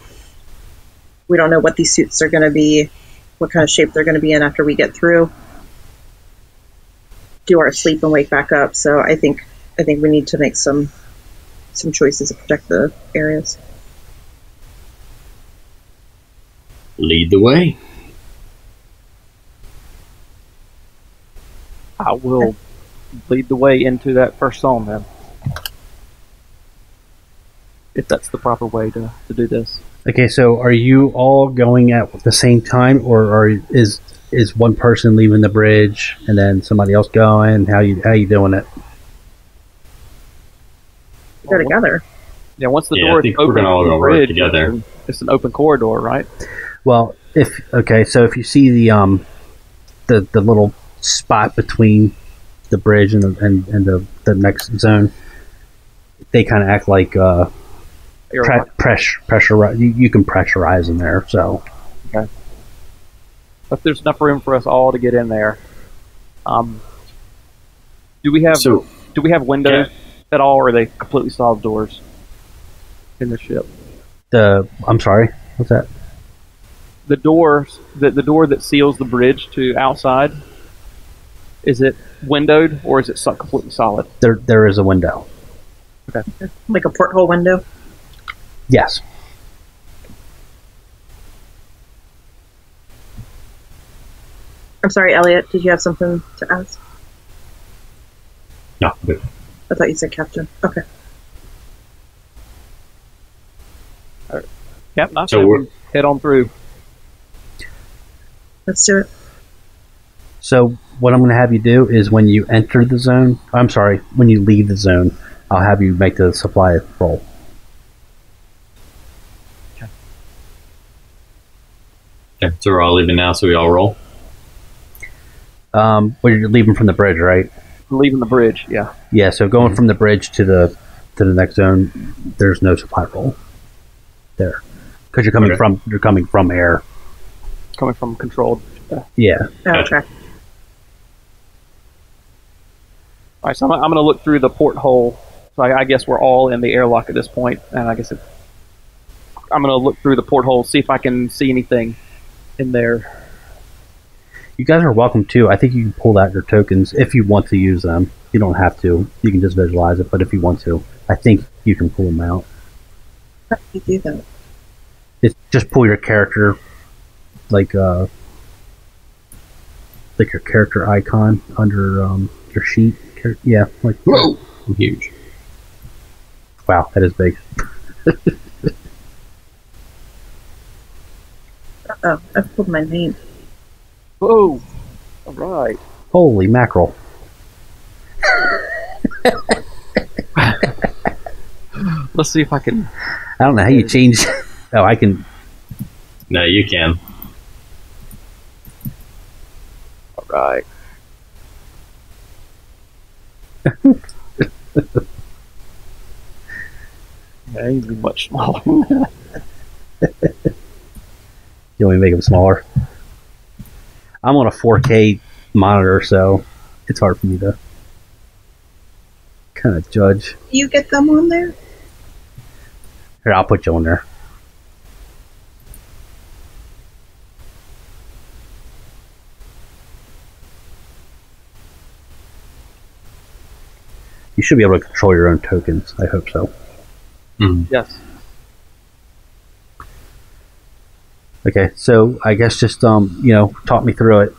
We don't know what these suits are going to be, what kind of shape they're going to be in after we get through. Do our sleep and wake back up. So I think I think we need to make some some choices to protect the areas. Lead the way. I will lead the way into that first zone then. If that's the proper way to, to do this. Okay, so are you all going at the same time, or are is is one person leaving the bridge and then somebody else going? How you how you doing it? Go together. Yeah, once the Yeah, I door is think we're open gonna all to the work bridge, together. It's an, open corridor, right? Well, if okay, so if you see the um the the little spot between the bridge and the and, and the the next zone, they kind of act like uh You're pre- pressure pressure you, you can pressurize in there. So okay. If there's enough room for us all to get in there, um, do we have So, do we have windows at all, or are they completely solid doors in the ship? the I'm sorry, what's that? The doors, the, the door that seals the bridge to outside, is it windowed or is it completely solid? There there is a window. Okay. Like a porthole window. Yes. I'm sorry, Elliot. Did you have something to ask? no, good. I thought you said captain. Okay. Yep, not So we're- head on through. Let's do it. So what I'm going to have you do is when you enter the zone, I'm sorry, when you leave the zone, I'll have you make the supply roll. Okay, so we're all leaving now, so we all roll. Um, but you're leaving from the bridge, right? Leaving the bridge, yeah. Yeah. So going from the bridge to the to the next zone, there's no supply roll there because you're coming Okay. from you're coming from air. Coming from controlled. Yeah. Oh, Gotcha. okay. All right, so I'm, I'm going to look through the porthole. So I, I guess we're all in the airlock at this point, and I guess it, I'm going to look through the porthole, see if I can see anything in there. You guys are welcome too. I think you can pull out your tokens if you want to use them. You don't have to. You can just visualize it, but if you want to, I think you can pull them out. How do you do that? It's just pull your character, like uh, like your character icon under um, your sheet. Char- Yeah, like Whoa! I'm huge. wow, that is big. Uh oh, I pulled my name. Whoa! All right. Holy mackerel! Let's see if I can. I don't know how you change. oh, I can. No, you can. All right. yeah, he'd be much smaller. You want me to make them smaller? I'm on a 4K monitor, so it's hard for me to kind of judge. You get them on there? Here, I'll put you on there. You should be able to control your own tokens. I hope so. Mm. Yes. Okay, so I guess just um, you know, talk me through it.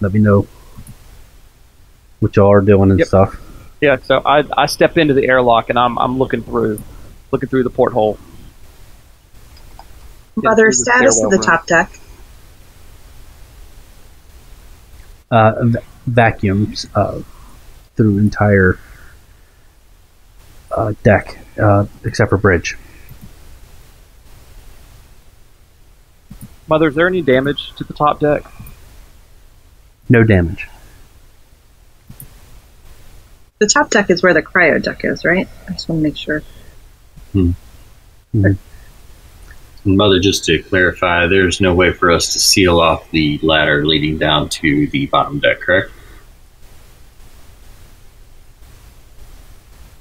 Let me know what y'all are doing and Yep. stuff. Yeah. So I I step into the airlock and I'm I'm looking through, looking through the porthole. Mother, through the status of the stairwell top deck. Uh, v- vacuums uh, through entire uh, deck, uh, except for bridge. Mother, is there any damage to the top deck? No damage. The top deck is where the cryo deck is, right? I just want to make sure. Hmm. Mother, just to clarify, there's no way for us to seal off the ladder leading down to the bottom deck, correct?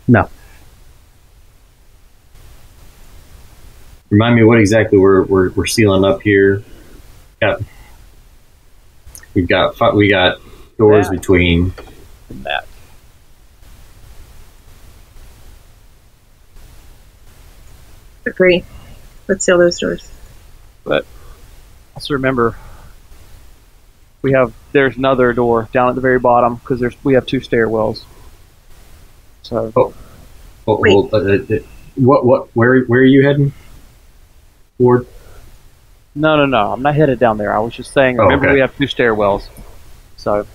No. Remind me what exactly we're we're, we're sealing up here. Got we've got we got doors That. between. In that. Agree. Let's seal those doors. But also remember, we have there's another door down at the very bottom because there's we have two stairwells. So Oh, Wait. hold- uh, uh, uh, what what where where are you heading? Ward. no, no, no, I'm not headed down there. I was just saying. Oh, Remember, okay. we have two stairwells. So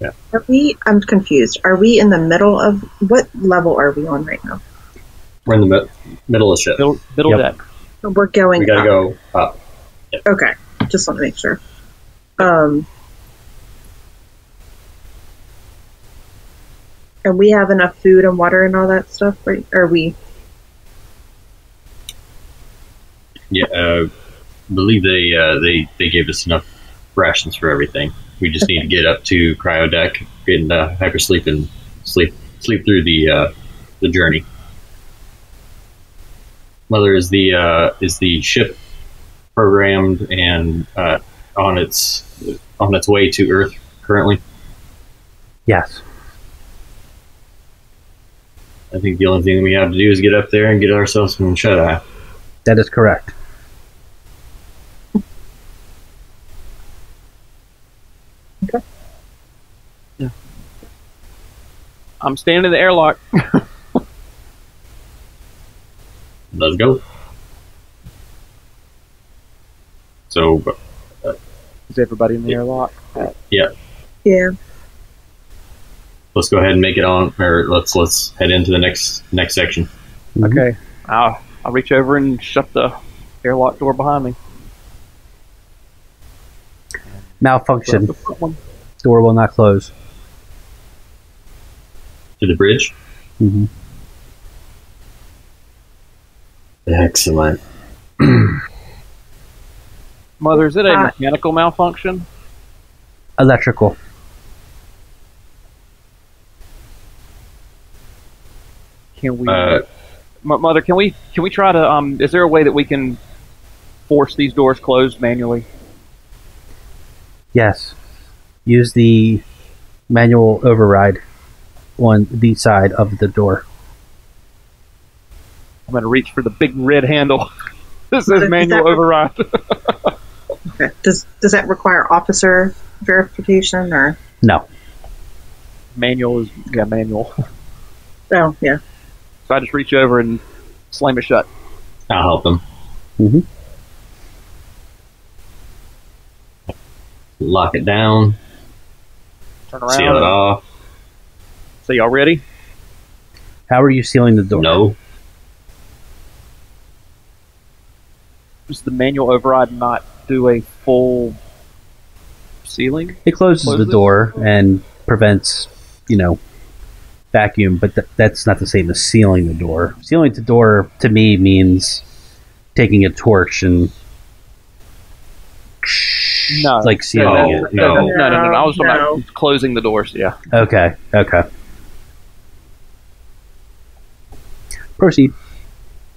Yeah. Are we? I'm confused. Are we in the middle of what level are we on right now? We're in the mi- middle of the ship. middle, middle Yep. deck. We're going. We gotta up. go up. Okay, just want to make sure. Um, and we have enough food and water and all that stuff, right? Are we? Yeah, uh, believe they uh, they they gave us enough rations for everything. We just need to get up to cryo deck, get into hypersleep, and sleep sleep through the uh, the journey. Mother is the uh, is the ship programmed and uh, on its on its way to Earth currently. Yes. I think the only thing we have to do is get up there and get ourselves some shut eye. That is correct. I'm standing in the airlock. Let's go. So Is everybody in the airlock? Yeah. Yeah. Let's go ahead and make it on, or let's let's head into the next next section. Mhm. Okay. I'll I'll reach over and shut the airlock door behind me. Malfunction. Door will not close. To the bridge. hmm Excellent. Mother, is it a Uh, mechanical malfunction? Electrical. Can we, Uh, Mother? Can we can we try to? Um, is there a way that we can force these doors closed manually? Yes. Use the manual override on the side of the door. I'm going to reach for the big red handle. this is does manual that- override. Okay. Does Does that require officer verification or? No. manual is yeah manual. Oh, yeah. So I just reach over and slam it shut. I'll help them. Mhm. Lock it down. Turn around. Seal it off. So y'all ready? How are you sealing the door? No. Does the manual override not do a full sealing? It closes Close the it? door and prevents, you know, vacuum, but th- that's not the same as sealing the door. Sealing the door to me means taking a torch and No. like sealing No, it. no. no, no, no, no. I was talking No. about closing the doors. Yeah. Okay, okay. Proceed.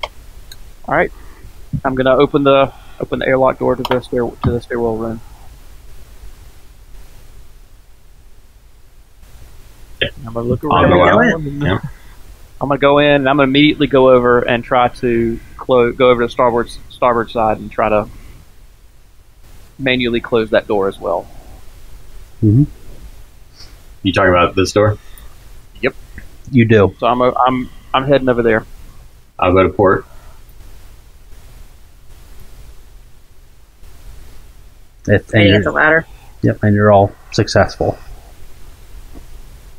All right. I'm gonna open the open the airlock door to the stair to the stairwell room. I'm gonna look I'll around. go out. Yeah. I'm gonna go in and I'm gonna immediately go over and try to close, go over to the starboard starboard side and try to manually close that door as well. Hmm. You talking about this door? Yep. You do. So I'm i I'm I'm heading over there. I'll go to port. It, and Heading you're, the ladder. yep, and you're all successful.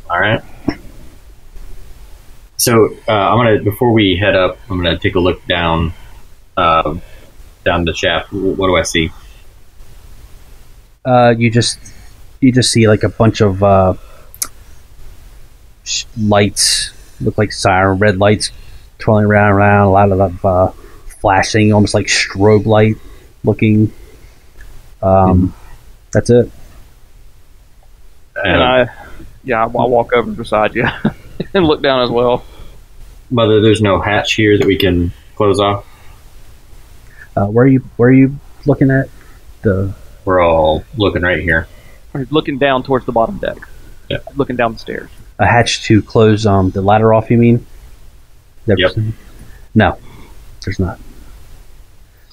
All right. So uh, I'm gonna before we head up, I'm gonna take a look down, uh, down the shaft. What do I see? Uh, you just you just see like a bunch of uh, sh- lights, look like siren red lights twirling around and around. A lot of uh, flashing, almost like strobe light looking. Um, That's it. And I, yeah, I'll, I'll walk over beside you and look down as well. Mother, there's no hatch here that we can close off. Uh, where are you? Where are you looking at? The We're all looking right here. Or looking down towards the bottom deck. Yeah. Looking down the stairs. a hatch to close um the ladder off. You mean? That- Yep. No, there's not.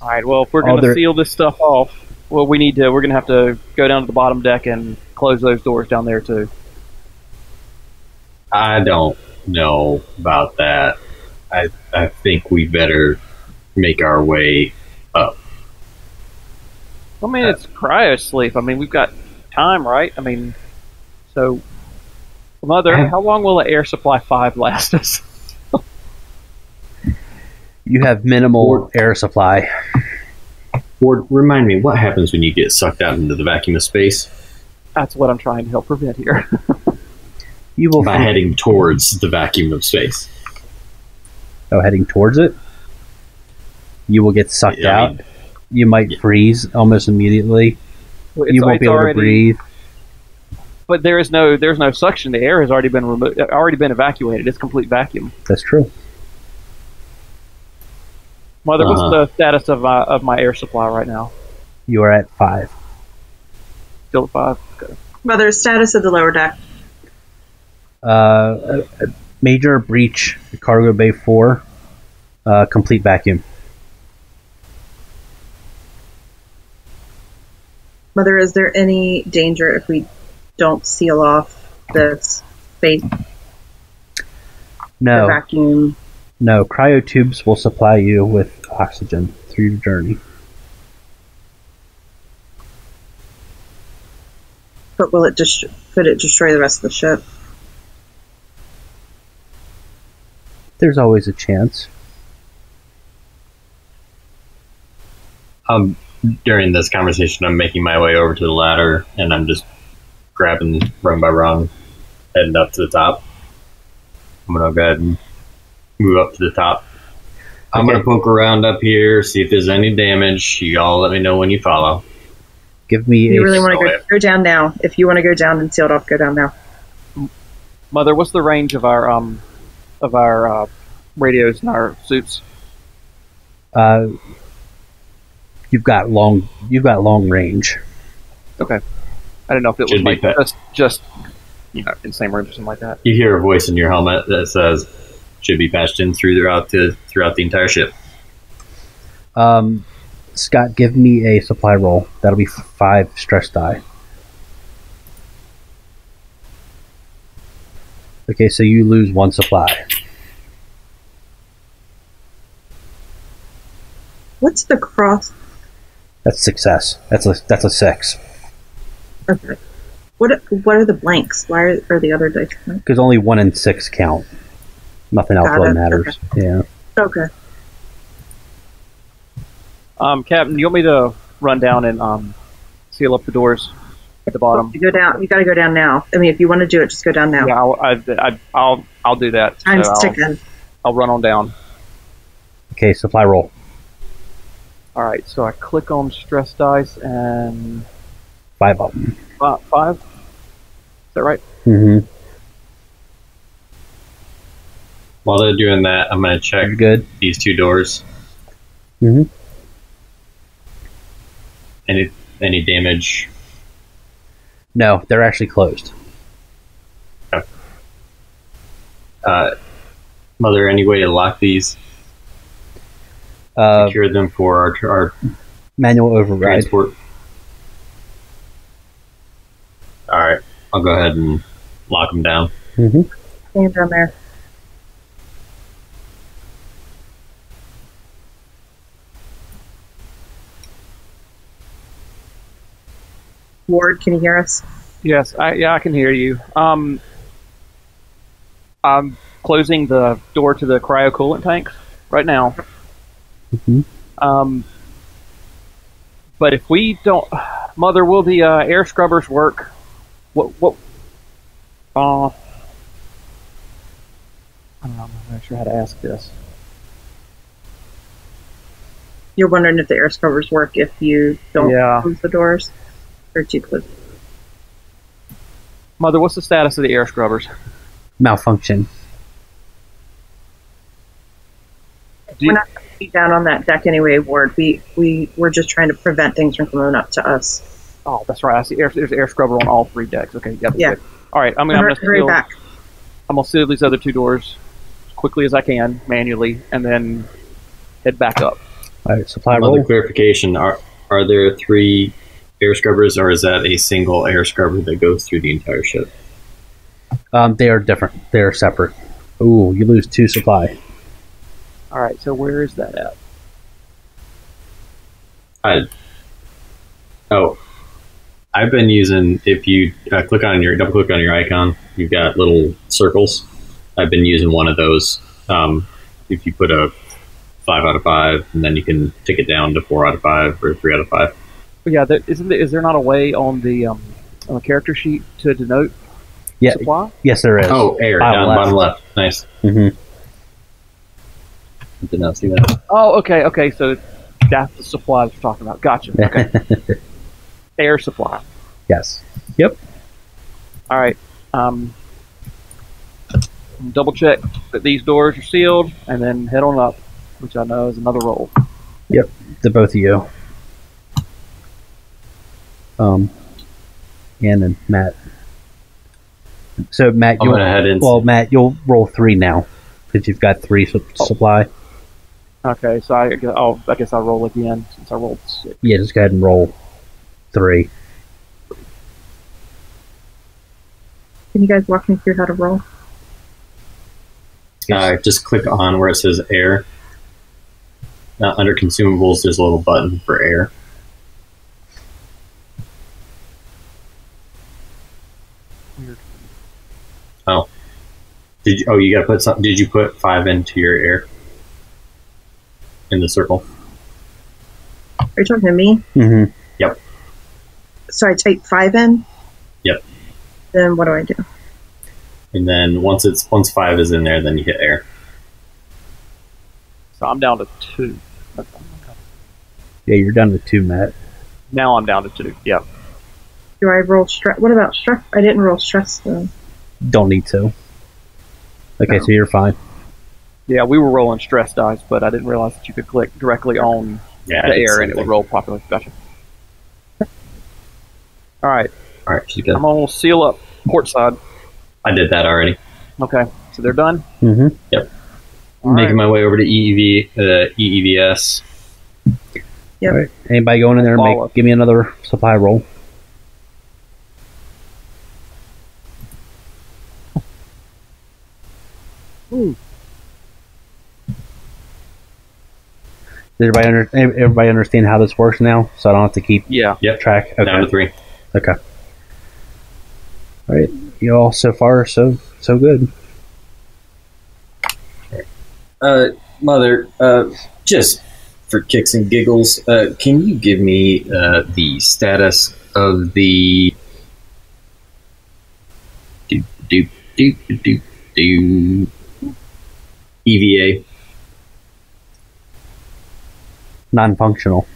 All right. Well, if we're going to there- seal this stuff off, well, we need to. We're going to have to go down to the bottom deck and close those doors down there too. I don't know about that. I I think we better make our way up. I mean, it's cryo sleep. I mean, we've got time, right? I mean, so, mother, I- how long will the air supply five last us? You have minimal air supply. Ward, remind me what happens when you get sucked out into the vacuum of space That's what I'm trying to help prevent here. You will by heading towards the vacuum of space. oh, heading towards it. You will get sucked Yeah, I out. you might yeah. freeze almost immediately. It's- you won't be able already- to breathe. But there is no there's no suction. The air has already been removed, uh, already been evacuated. It's complete vacuum. That's true. Mother, Uh-huh. what's the status of my of my air supply right now? You are at five. Still at five. Okay. Mother, status of the lower deck. Uh, a- a major breach, cargo bay four, uh, complete vacuum. Mother, is there any danger if we don't seal off this space No, the vacuum? No. Cryo tubes will supply you with oxygen through your journey. But will it just could it destroy the rest of the ship? There's always a chance. Um, during this conversation, I'm making my way over to the ladder, and I'm just grabbing rung by rung, heading up to the top. I'm gonna go ahead and move up to the top. I'm Okay. gonna poke around up here, see if there's any damage. You all let me know when you follow. Give me You a really want to go, go down now. If you want to go down and seal it off, go down now. Mother, what's the range of our um of our uh, radios and our suits? Uh, you've got long. You've got long range. Okay. I didn't know if it was Should be like pet. just just you know in the same room or something like that. You hear a voice in your helmet that says, "Should be patched in throughout the throughout the entire ship." Um, Scott, give me a supply roll. That'll be five stress die. Okay, so you lose one supply. What's the cross? That's success. That's a that's a six Okay. What what are the blanks? Why are, are the other dice blank? because only one and six count. Nothing else really it. matters. Yeah. Okay. Um, Captain, you want me to run down and um seal up the doors at the bottom? You go down. You got to go down now. I mean, if you want to do it, just go down now. Yeah, I'll, I, I, I'll I'll do that. Time's So I'll, ticking. I'll run on down. Okay, supply roll. All right, so I click on stress dice and Five of them. fi- five. Is that right? Mm-hmm. While they're doing that, I'm gonna check You're good. these two doors. Mhm. Any any damage? No, they're actually closed. Uh, Mother, any way to lock these? Uh, Secure them for our, our manual override. transport? All right, I'll go ahead and lock them down. hmm Stand down there. Ward, can you hear us? Yes, I, yeah, I can hear you. Um, I'm closing the door to the cryo coolant tanks right now. Mhm. Um, but if we don't, Mother, will the uh, air scrubbers work? What? What? Uh, I don't know. I'm not sure how to ask this. You're wondering if the air scrubbers work if you don't Yeah. close the doors? Or do you close? Mother, what's the status of the air scrubbers? Malfunction. Do We're not going to be down on that deck anyway, Ward. We, we, we're just trying to prevent things from coming up to us. Oh, that's right. I see. Air, there's air scrubber on all three decks. Okay, yeah. that's Yeah. good. All right. I'm, gonna- I'm gonna hurry seal, back. I'm gonna seal these other two doors as quickly as I can manually, and then head back up. All right, supply Another roll. clarification: Are are there three air scrubbers, or is that a single air scrubber that goes through the entire ship? Um, they are different. They are separate. Ooh, you lose two supply. All right. So where is that at? I oh, I've been using. If you uh, click on your double click on your icon, you've got little circles. I've been using one of those. Um, if you put a five out of five, and then you can tick it down to four out of five or three out of five. But yeah, there, isn't there, is there not a way on the um, on the character sheet to denote Yeah, supply? yes, there is. Oh, air Bottom down left. bottom left. Nice. Mhm. Did not see that. Oh, okay, okay. So that's the supply that you're talking about. Gotcha. Okay. air supply. yes. Yep. All right. Um, double check that these doors are sealed, and then head on up, which I know is another roll. Yep. The both of you. Um, Ann and Matt. So Matt, I'm you'll gonna head in. well, Matt, you'll roll three now because you've got three su- supply. Okay, so I guess, oh, I guess I'll roll again since I rolled six. Yeah, just go ahead and roll three. Can you guys walk me through how to roll? Uh, just click on where it says air. Uh, under consumables, there's a little button for air. Did you? Oh, you got to put some. Did you put five into your air in the circle? Are you talking to me? Mm-hmm. Yep. So I type five in? Yep. Then what do I do? And then once it's once five is in there, then you hit air. So I'm down to two. Yeah, you're down to two, Matt. Now I'm down to two. Yeah. Do I roll stress? What about stress? I didn't roll stress though. Don't need to. Okay, so you're fine. Yeah, we were rolling stress dice, but I didn't realize that you could click directly on Yeah, the air and it would roll properly. Gotcha. All right, All right, she's good. I'm gonna seal up port side. I did that already. Okay, so they're done. Mm-hmm. All Making right. my way over to EEV, uh, EEVs. Yep. All right. Anybody going in there? and Make, give me another supply roll. Ooh. Does everybody under, everybody understand how this works now? So I don't have to keep Yeah. yep. track. Okay. Down to three. Okay. All right. You all so far so so good. Uh, mother, uh, just for kicks and giggles, uh, can you give me uh, the status of the do do do do do EVA? Non-functional.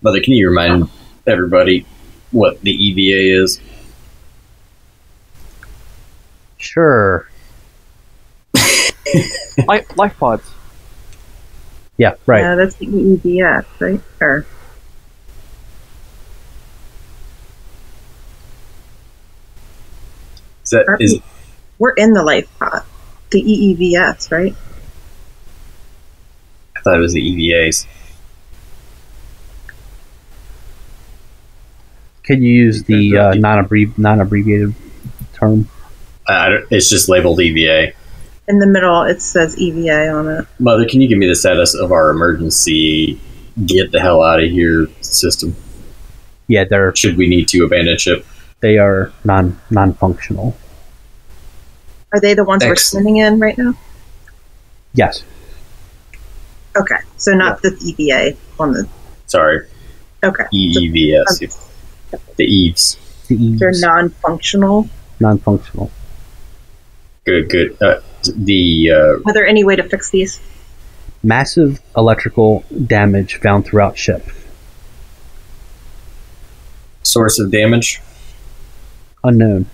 Mother, can you remind everybody what the EVA is? Sure. Life, life pods. Yeah. Right. Yeah, that's the EEVs, right? Or Is that is We're in the life pod. The EEVs, right? I thought it was the EVAs. Can you use the uh, non-abbrev- non-abbreviated term? I, I don't- it's just labeled EVA. In the middle, it says EVA on it. Mother, can you give me the status of our emergency get the hell out of here system? Yeah, they're Should we need to abandon ship? they are non non-functional. Are they the ones we're Excellent. swimming in right now? Yes. Okay, so not the EVA on the. Sorry, Okay, E EEVs. The Eves. The they're non-functional. non-functional. Good, good. Uh, the uh, Are there any way to fix these? Massive electrical damage found throughout ship. source of damage. Unknown.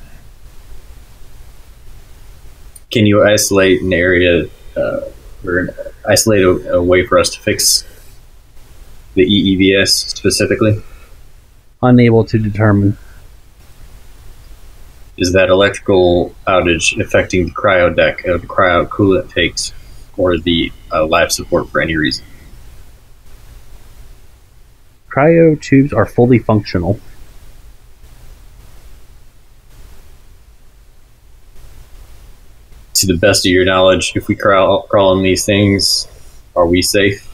Can you isolate an area uh, or isolate a, a way for us to fix the EEVs specifically? Unable to determine. Is that electrical outage affecting the cryo deck, uh, the cryo coolant tanks, or the uh, life support for any reason? Cryo tubes are fully functional. To the best of your knowledge, if we crawl, crawl on these things, are we safe?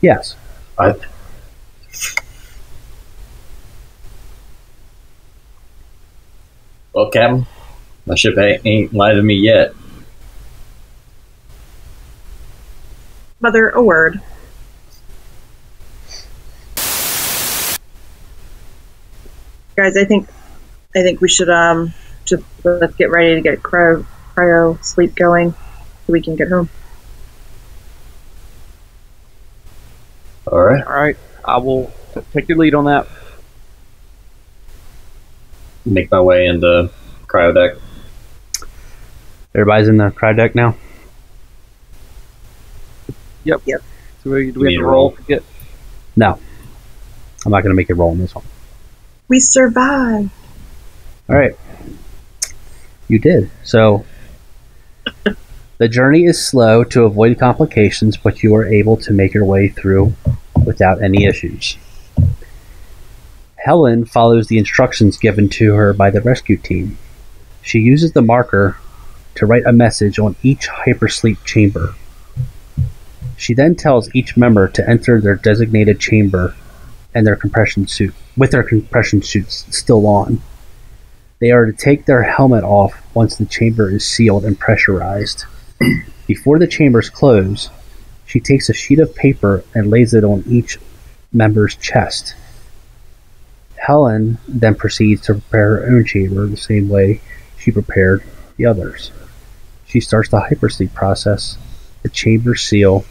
Yes. I, well, Captain, my ship ain't, ain't lied to me yet. Mother, a word. Guys, I think, I think we should um just let's get ready to get cryo cryo sleep going, so we can get home. All right. All right, I will t- take your lead on that. Make my way into cryo deck. Everybody's in the cryo deck now. Yep. Yep. So we, do We we have to to roll roll. to get? No. I'm not going to make it roll on this one. We survived. All right. You did. So the journey is slow to avoid complications, but you are able to make your way through without any issues. Helen follows the instructions given to her by the rescue team. She uses the marker to write a message on each hypersleep chamber. She then tells each member to enter their designated chamber and their compression suit with their compression suits still on. They are to take their helmet off once the chamber is sealed and pressurized. Before the chambers close, she takes a sheet of paper and lays it on each member's chest. Helen then proceeds to prepare her own chamber the same way she prepared the others. She starts the hypersleep process, the chambers seal,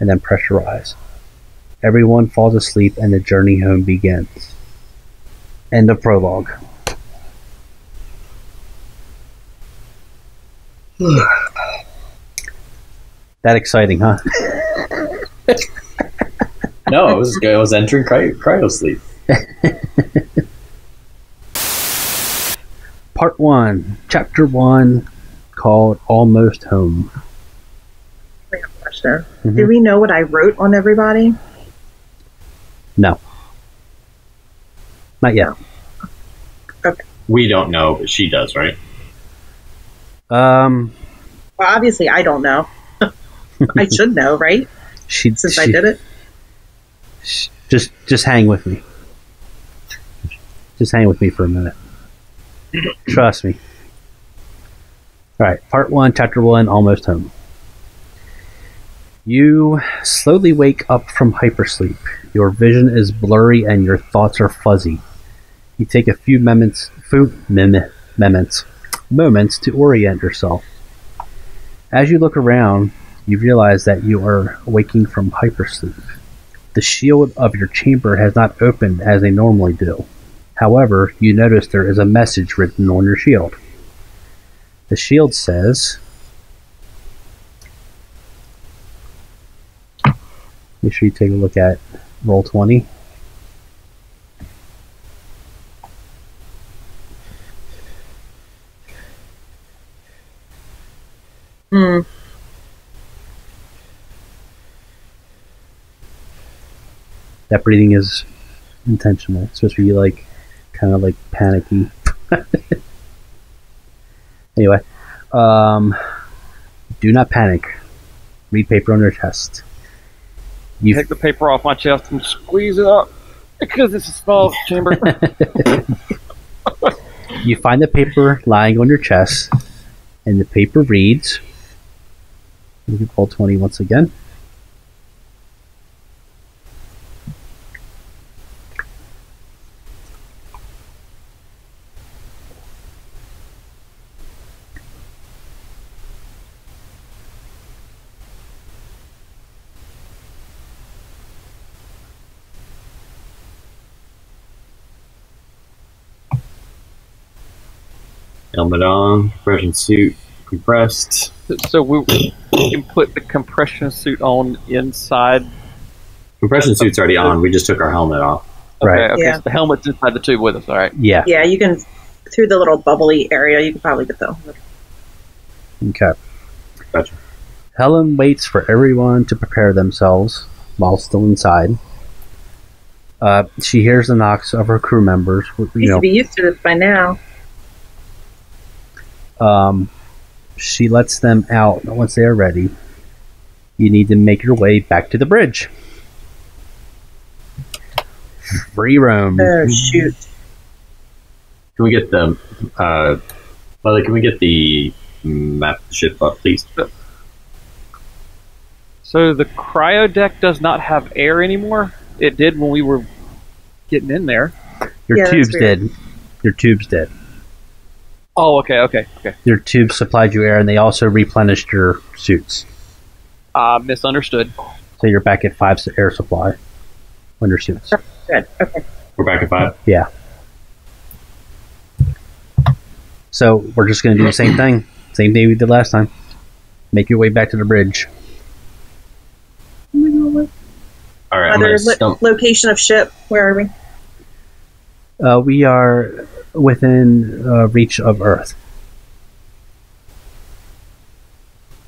and then pressurize. Everyone falls asleep and the journey home begins. End of prologue. that exciting, huh? No, I was I was entering cryo, cryo sleep. Part 1, Chapter 1, called Almost Home. I have a question. Mhm. Do we know what I wrote on everybody? No. Not yet. We don't know, but she does, right? Um, Well, obviously I don't know. I should know, right? she, Since she I did it. sh- just just hang with me. Just hang with me for a minute. Trust me. All right, part one, chapter one, almost home. You slowly wake up from hypersleep. Your vision is blurry and your thoughts are fuzzy. You take a few moments, few mem- moments, moments to orient yourself. As you look around, you realize that you are waking from hypersleep. The shield of your chamber has not opened as they normally do. However, you notice there is a message written on your shield. The shield says, Make sure you take a look at Roll20. Hmm. That breathing is intentional. It's supposed to be like kind of like panicky. anyway, um, do not panic. Read paper on your chest. You Take the paper off my chest and squeeze it up because it's a small chamber. you find the paper lying on your chest, and the paper reads. You can Roll20 once again. Helmet on, compression suit compressed. So we, we can put the compression suit on inside. Compression suit's already on. We just took our helmet off. Okay, Right. okay. Yeah. So the helmet's inside the tube with us. All right. Yeah. Yeah, you can through the little bubbly area. You can probably get the. Okay. Gotcha. Helen waits for everyone to prepare themselves while still inside. Uh, she hears the knocks of her crew members. You You know, should be used to this by now. um, she lets them out once they are ready. You need to make your way back to the bridge. Free roam. Oh shoot! Can we get the, uh, Mother, can we get the map of ship up, please? So the cryo deck does not have air anymore. It did when we were getting in there. Your Yeah, tubes weird. did. Your tubes did. Oh, okay, okay, okay. Your tubes supplied you air, and they also replenished your suits. Uh, misunderstood. So you're back at five air supply on your suits. Good. Okay. We're back at five. Yeah. So we're just going to do the same thing. Same thing we did last time. Make your way back to the bridge. All right, Other lo- location of ship. Where are we? Uh, we are within uh, reach of Earth.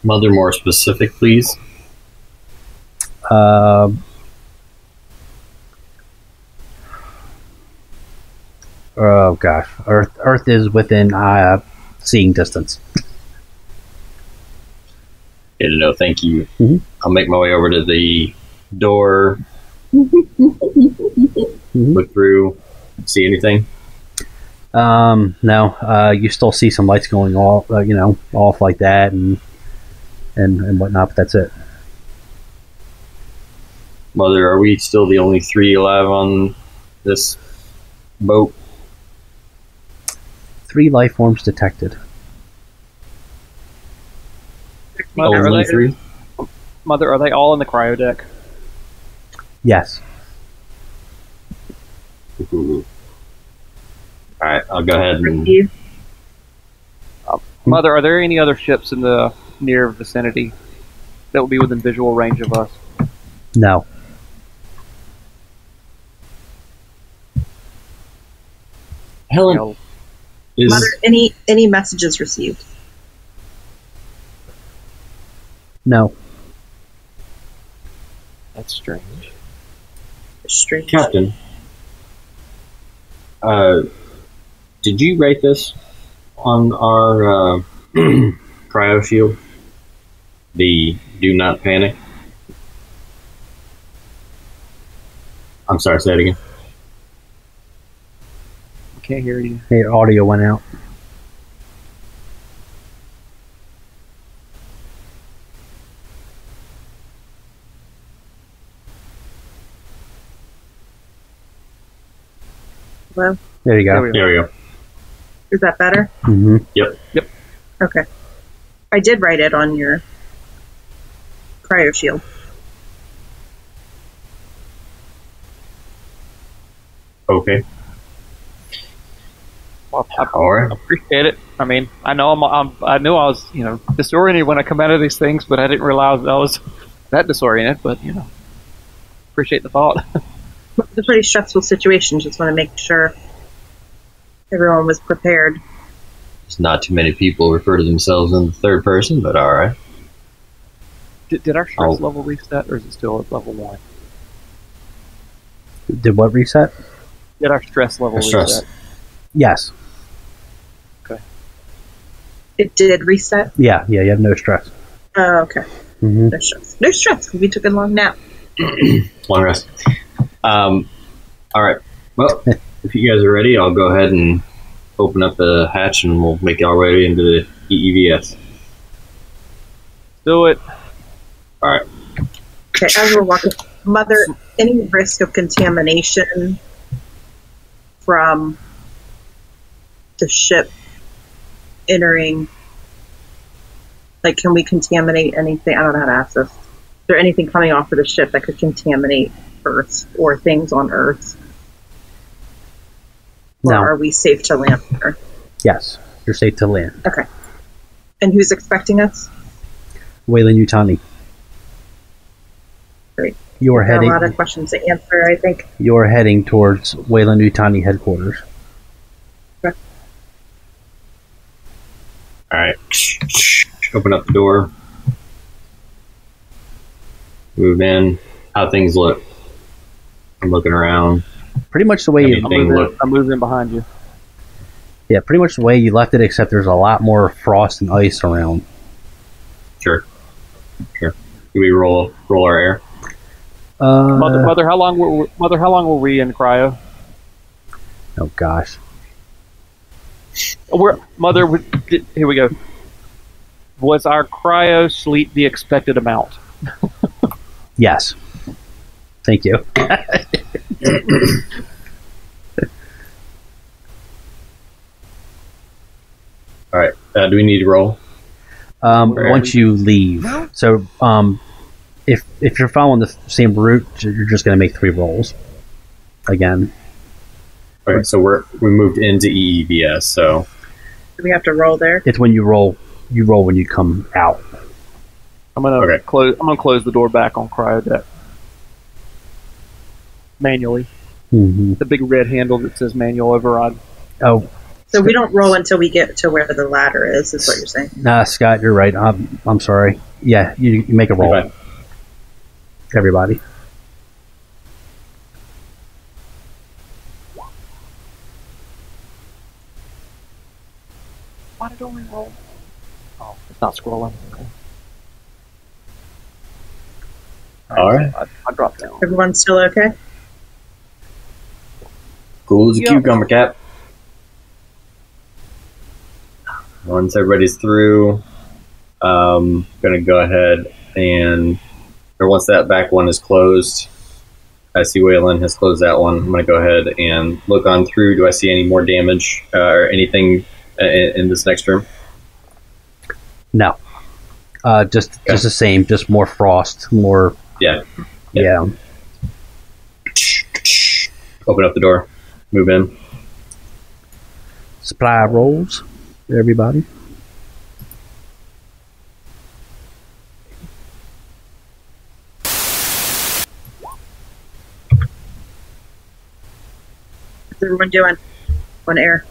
Mother, more specific, please. Uh, oh gosh, Earth Earth is within uh, seeing distance. Yeah, no, thank you. Mhm. I'll make my way over to the door. Look through. See anything? Um, no, uh, you still see some lights going off, uh, you know, off like that and and and whatnot. But that's it. Mother, are we still the only three alive on this boat? Three life forms detected. Mother, only they, three? Mother, are they all in the cryo deck? Yes. Ooh. All right, I'll go ahead and Receive. Mother, are there any other ships in the near vicinity that will be within visual range of us? No. Helen You know, is Mother, any any messages received? No. that's strange. Strange. Captain. Uh, did you write this on our uh, cryo shield? The "Do not panic." I'm sorry. Say it again. I can't hear you. Hey, audio went out. Hello? There you There go. we go. There we go. Is that better? hmm Yep. Yep. Okay. I did write it on your cryo shield. Okay. Well, I All right. appreciate it. I mean, I know I'm, I'm, I knew I was, you know, disoriented when I come out of these things, but I didn't realize I was that disoriented. But you know, appreciate the thought. It's a pretty stressful situation. Just want to make sure everyone was prepared. There's not too many people refer to themselves in the third person, but all right. Did, did our stress Oh. level reset, or is it still at level one? Did what reset? Did our stress level Our stress. reset? Yes. Okay. It did reset. Yeah, yeah, you have no stress. Oh, okay. hmm No stress. No stress. We took a long nap. Long rest. Um, all right. Well, if you guys are ready, I'll go ahead and open up the hatch, and we'll make our way into the E EEVs. Do it. All right. Okay, as we're walking, Mother, any risk of contamination from the ship entering? Like, can we contaminate anything? I don't know how to ask this. Is there anything coming off of the ship that could contaminate Earth or things on Earth? Or No. are we safe to land there? Yes, you're safe to land. Okay. And who's expecting us? Weyland-Yutani. Great. You are There are heading. a lot of questions to answer, I think. You are heading towards Weyland-Yutani headquarters. All right. Open up the door. Move in. How things look. I'm looking around. Pretty much the way you. I'm Anything moving, look- I'm moving behind you. Yeah, pretty much the way you left it, except there's a lot more frost and ice around. Sure. Sure. Do we roll roll our air? Uh, Mother, mother, how long were mother? How long were we in cryo? oh gosh. We're, mother, here we go. Was our cryo sleep the expected amount? Yes. Thank you. All right. Uh, do we need to roll? Um, Where once you leave, so um, if if you're following the same route, you're just going to make three rolls. Again, Okay, so we're we moved into EEVs. So Do we have to roll there? it's when you roll. You roll when you come out. I'm gonna Okay. close. I'm gonna close the door back on cryo deck manually. hmm The big red handle that says manual override. Oh, So we don't roll until we get to where the ladder is, is what you're saying. nah, Scott, you're right. I'm I'm sorry. Yeah, you, you make a roll. Okay. Everybody. Why did it only roll? Oh, it's not scrolling. Okay. All right. I, I dropped down. Everyone's still okay? Cool as a Yeah. cucumber cap. Once everybody's through, um, gonna go ahead and, or once that back one is closed, I see Waylon has closed that one. I'm gonna go ahead and look on through. Do I see any more damage uh, or anything uh, in, in this next room? No. Uh, just just the same. Just more frost. More. Yeah. Yeah. Open up the door, move in. Supply rolls. Everybody. What's everyone doing on air?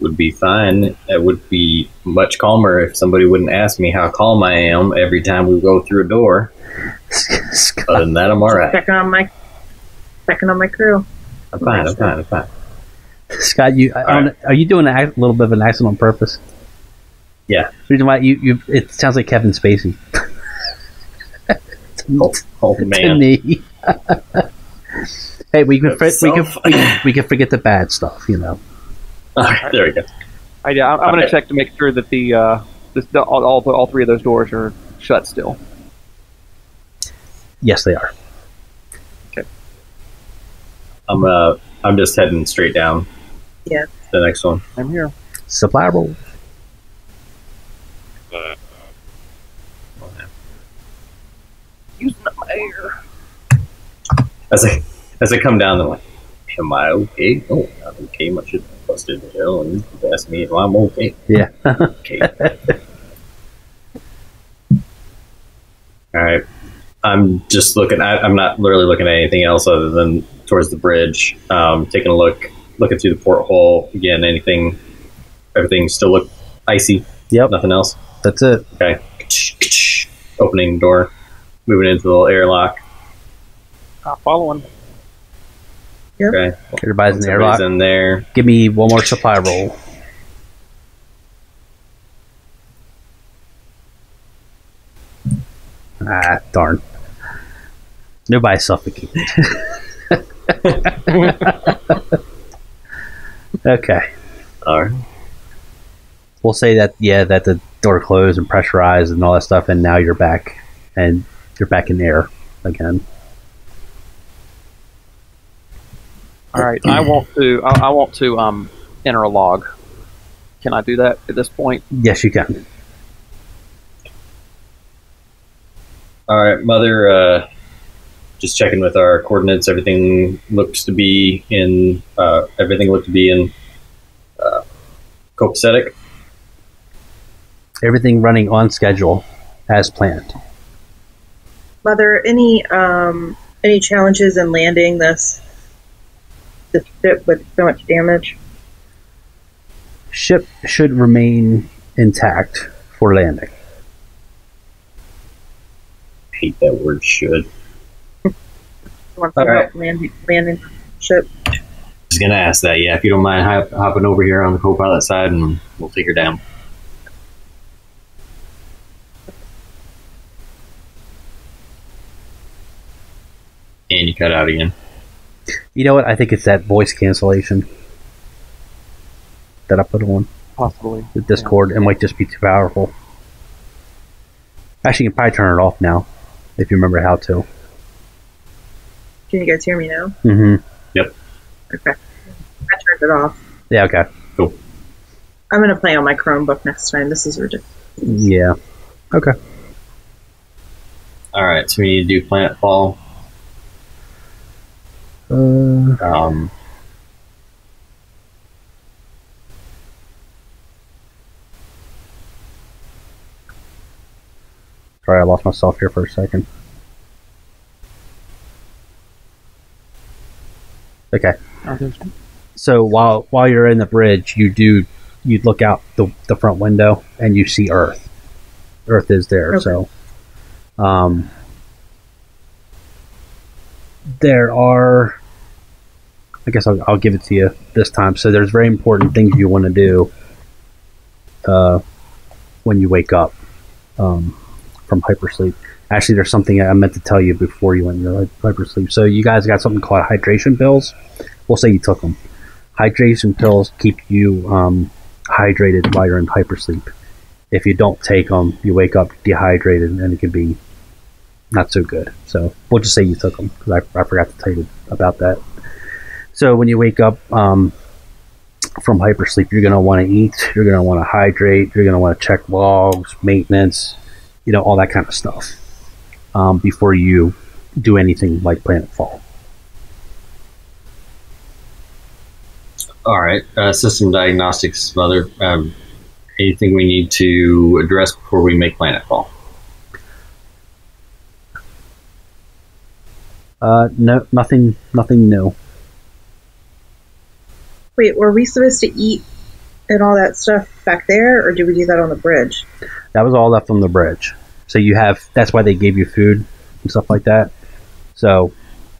Would be fine. It would be much calmer if somebody wouldn't ask me how calm I am every time we go through a door. Scott, Other than that, I'm all right. Checking on my checking on my crew. I'm fine. I'm fine. I'm fine. Scott, you I don't- are you doing a little bit of an accent on purpose? Yeah. Reason why you, you it sounds like Kevin Spacey Oh, oh to man. me. hey, we can, That's we, can, we can we can forget the bad stuff, you know. All right, there we go. I, yeah, I'm, I'm gonna check to make sure that the, uh, this, the all, all all three of those doors are shut still. Yes, they are. I'm uh, I'm just heading straight down. Yeah. The next one. I'm here. Supply roll. Using up my air. As I as I come down, I'm like, am I okay? Oh, I'm okay. My shit busted to hell, and you ask me if I'm okay. Yeah. Okay. All right. I'm just looking. I, I'm not literally looking at anything else other than towards the bridge. Um, taking a look, looking through the porthole again. Anything everything still look icy. Yep, Nothing else. that's it. Okay. Opening door, moving into the little airlock. Uh, following. Okay. Everybody's in the Somebody's airlock. in there. Give me one more supply roll. Ah, darn. Nobody suffocated. okay. All right. We'll say that, yeah, that the door closed and pressurized and all that stuff, and now you're back. And you're back in air again. All right. I want to. I, I want to um enter a log. Can I do that at this point? Yes, you can. All right, mother. Uh, just checking with our coordinates. Everything looks to be in. Uh, everything looked to be in. Uh, copacetic. Everything running on schedule as planned. Mother, any um any challenges in landing this this ship with so much damage? Ship should remain intact for landing. I Hate that word. Should. Want All to right. help landing landing ship? Just gonna ask that. Yeah, if you don't mind hop, hopping over here on the co-pilot side, and we'll take her down. And you cut out again. You know what? I think it's that voice cancellation that I put on Possibly. the Discord. It might just be too powerful. Actually, you can probably turn it off now if you remember how to. Can you guys hear me now? Mm hmm Yep. Okay. I turned it off. Yeah. Okay. Cool. I'm gonna play on my Chromebook next time. This is ridiculous. Yeah. Okay. All right, so we need to do planetfall. Uh, Um, sorry, I lost myself here for a second. Okay. So while while you're in the bridge, you do you look out the, the front window and you see Earth. Earth is there. Okay. So, um, there are. I guess I'll, I'll give it to you this time. So there's very important things you want to do. Uh, when you wake up, um, from hypersleep. Actually, there's something I meant to tell you before you went into hy- hypersleep. So you guys got something called hydration pills. We'll say you took them. Hydration pills keep you um, hydrated while you're in hypersleep. If you don't take them, you wake up dehydrated, and it can be not so good. So we'll just say you took them because I, I forgot to tell you about that. So when you wake up um, from hypersleep, you're going to want to eat, you're going to want to hydrate, you're going to want to check logs, maintenance, you know, all that kind of stuff um, before you do anything like Planetfall. all right, uh, system diagnostics, mother. Um, anything we need to address before we make planetfall? Uh, no, nothing, nothing new. Wait, were we supposed to eat and all that stuff back there, or did we do that on the bridge? That was all left on the bridge. So you have that's why they gave you food and stuff like that. So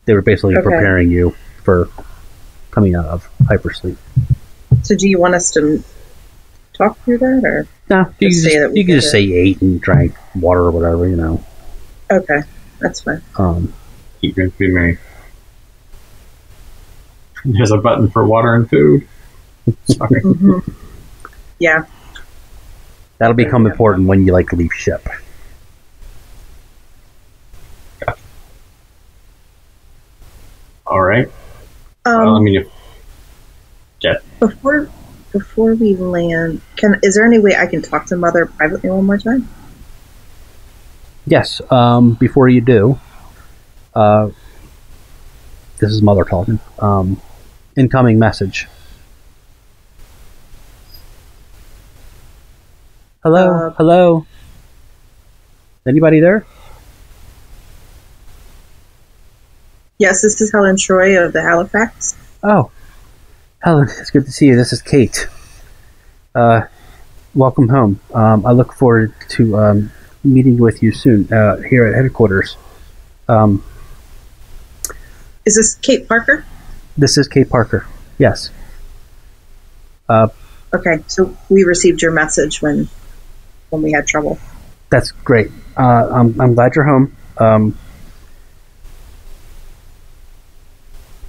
they were basically Okay. preparing you for coming out of hypersleep. So, do you want us to talk through that, or No, you can Just just, say that we you can just it. say you ate and drank water or whatever, you know. okay, that's fine. Um, Eat, drink, be merry. There's a button for water and food. Sorry. hmm Yeah, that'll become important when you like leave ship. All right. um, well, I mean, if, before before we land, can is there any way I can talk to Mother privately one more time? Yes. Um, before you do, uh, this is mother talking. Um, incoming message. Hello. Uh, hello. Anybody there? Yes, this is Helen Troy of the Halifax. Oh, Helen, it's good to see you. This is Kate. Uh, welcome home. Um, I look forward to um, meeting with you soon uh, here at headquarters. Um, Is this Kate Parker? this is Kate Parker. Yes. Uh, Okay, so we received your message when when we had trouble. that's great. Uh, I'm, I'm glad you're home. Um,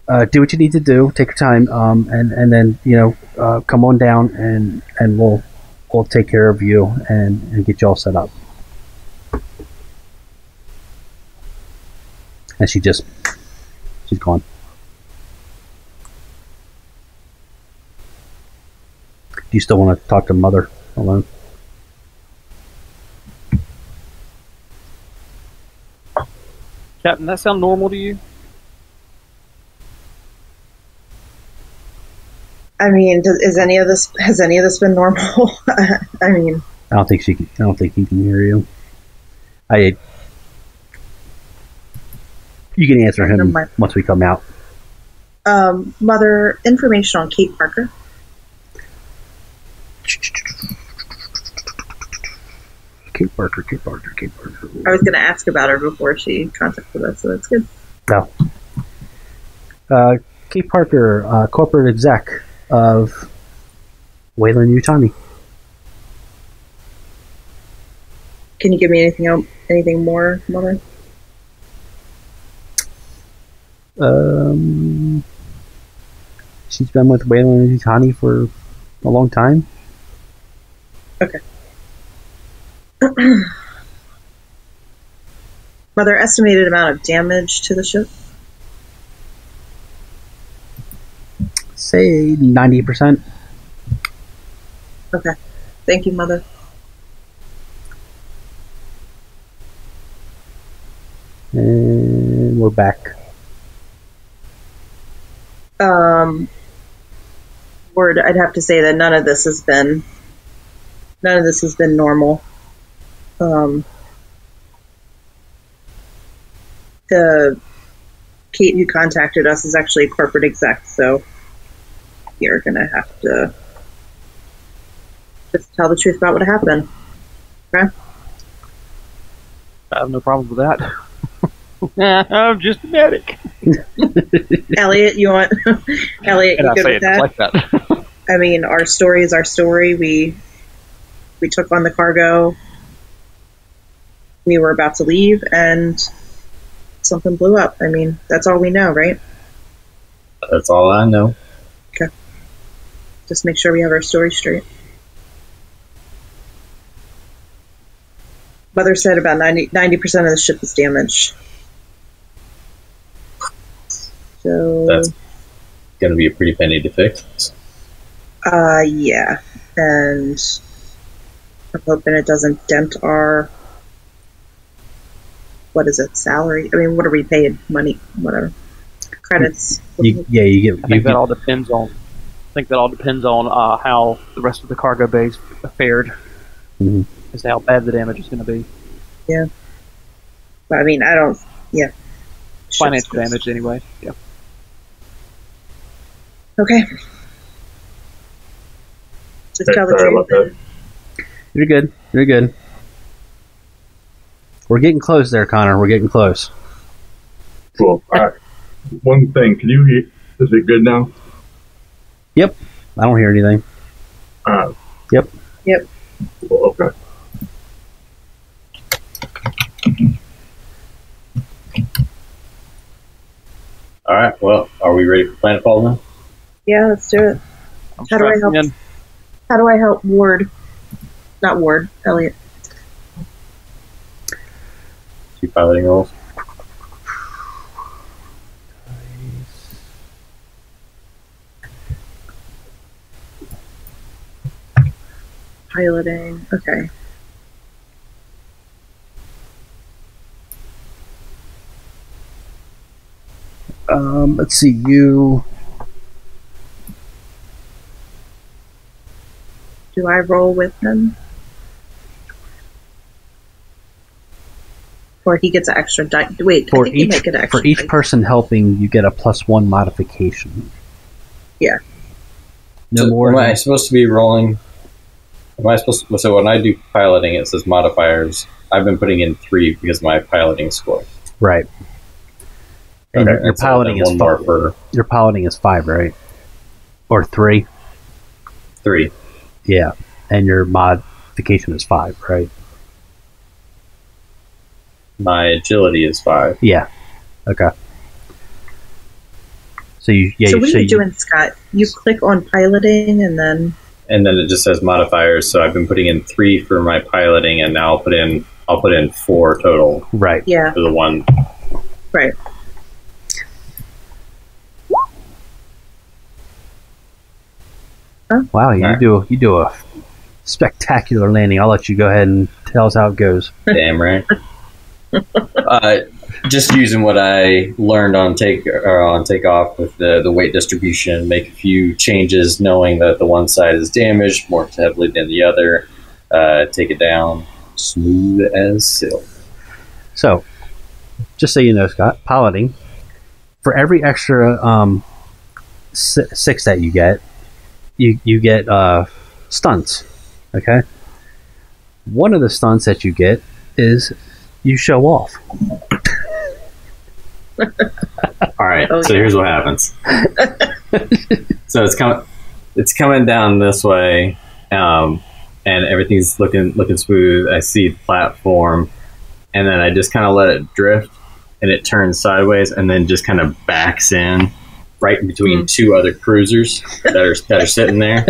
uh, do what you need to do. Take your time, um, and and then you know uh, come on down and and we'll we'll take care of you and, and get you all set up. And she just she's gone. Do you still want to talk to mother alone? Captain, that sound normal to you? I mean, does, is any of this has any of this been normal? I mean, I don't think she. Can, I don't think he can hear you. I. You can answer him once we come out. um, mother information on Kate Parker. Kate Parker, Kate Parker, Kate Parker. I was going to ask about her before she contacted us, so that's good. No. Uh, Kate Parker, uh, corporate exec of Weyland-Yutani. Can you give me anything else, anything more, mother? Um, she's been with Weyland-Yutani for a long time. Okay. Mother, estimated amount of damage to the ship? Say ninety percent. Okay. Thank you, mother. And we're back. Um, Ward, I'd have to say that none of this has been, none of this has been normal. Um, the Kate who contacted us is actually a corporate exec, so you're gonna have to just tell the truth about what happened. Okay? I have no problem with that. I'm just a medic. Elliot, you want Elliot? And You I good say with it that? like that. I mean, our story is our story. We we took on the cargo. We were about to leave, and something blew up. I mean, that's all we know, right? That's all I know. Just make sure we have our story straight. Mother said about 90 percent of the ship is damaged. So, That's gonna be a pretty penny to fix. uh, yeah, and I'm hoping it doesn't dent our what is it salary? I mean, what are we paid? Money, whatever, credits. You, yeah, you get I you think that get all depends on. I think that all depends on uh, how the rest of the cargo bays fared, Mhm. as to how bad the damage is going to be. Yeah. But I mean, I don't. Yeah, Financial Shit's- damage, anyway. Yeah. Okay. Just Okay, tell the sorry about that. You're good. You're good. We're getting close there, Connor. We're getting close. Cool. All right. One thing, can you hear? Is it good now? I don't hear anything. Uh, Yep. Yep. Cool, okay. All right. Well, are we ready for Planetfall now? Yeah, let's do it. I'm How do I help? in. How do I help Ward? Not Ward, Elliot. Two piloting rolls. Piloting. Okay. Um, let's see. You Do I roll with him? Or he gets an extra die. Wait, I for think he each might get an extra for each die. person helping, you get a plus one modification. Yeah. No So more. Am I supposed to be rolling Am I supposed to, so when I do piloting, it says modifiers. I've been putting in three because of my piloting score. Right. And your, your and so piloting is one five. for Your piloting is five, right? Or three? three. Yeah. And your modification is five, right? My agility is five. Yeah. Okay. So you yeah so what so are you you- doing, Scott? You click on piloting and then and then it just says modifiers. So I've been putting in three for my piloting, and now I'll put in I'll put in four total right. yeah, for the one. right. Wow, you Alright. do you do a spectacular landing. I'll let you go ahead and tell us how it goes. Damn right. uh, just using what I learned on take or on takeoff with the the weight distribution, make a few changes, knowing that the one side is damaged more heavily than the other. Uh, take it down smooth as silk. So, just so you know, Scott, piloting for every extra um, six that you get, you you get uh, stunts. Okay. One of the stunts that you get is you show off. All right, so here's what happens. so it's coming, it's coming down this way, um, and everything's looking looking smooth. I see the platform, and then I just kind of let it drift, and it turns sideways, and then just kind of backs in right in between two other cruisers that are that are sitting there,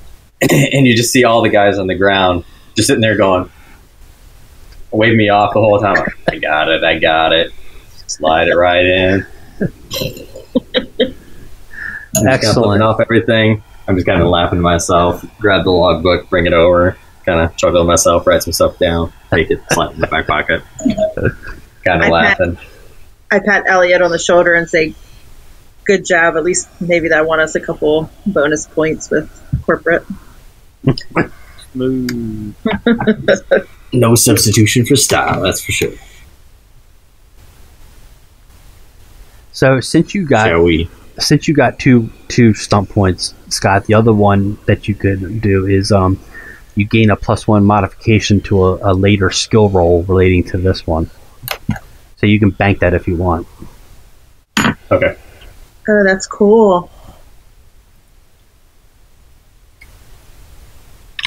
and you just see all the guys on the ground just sitting there going, wave me off the whole time. I got it, I got it. Slide it right in. I'm just kinda Excellent. off everything. I'm just kind of laughing to myself. Grab the logbook, bring it over, kind of chuckle to myself, write some stuff down, take it, slap it in my back pocket. kind I of laughing. I pat Elliot on the shoulder and say, "Good job. At least maybe that won us a couple bonus points with corporate." No substitution for style, that's for sure. So since you got Shall since you got two two stunt points, Scott, the other one that you could do is um, you gain a plus one modification to a, a later skill roll relating to this one. So you can bank that if you want. Okay. Oh, that's cool.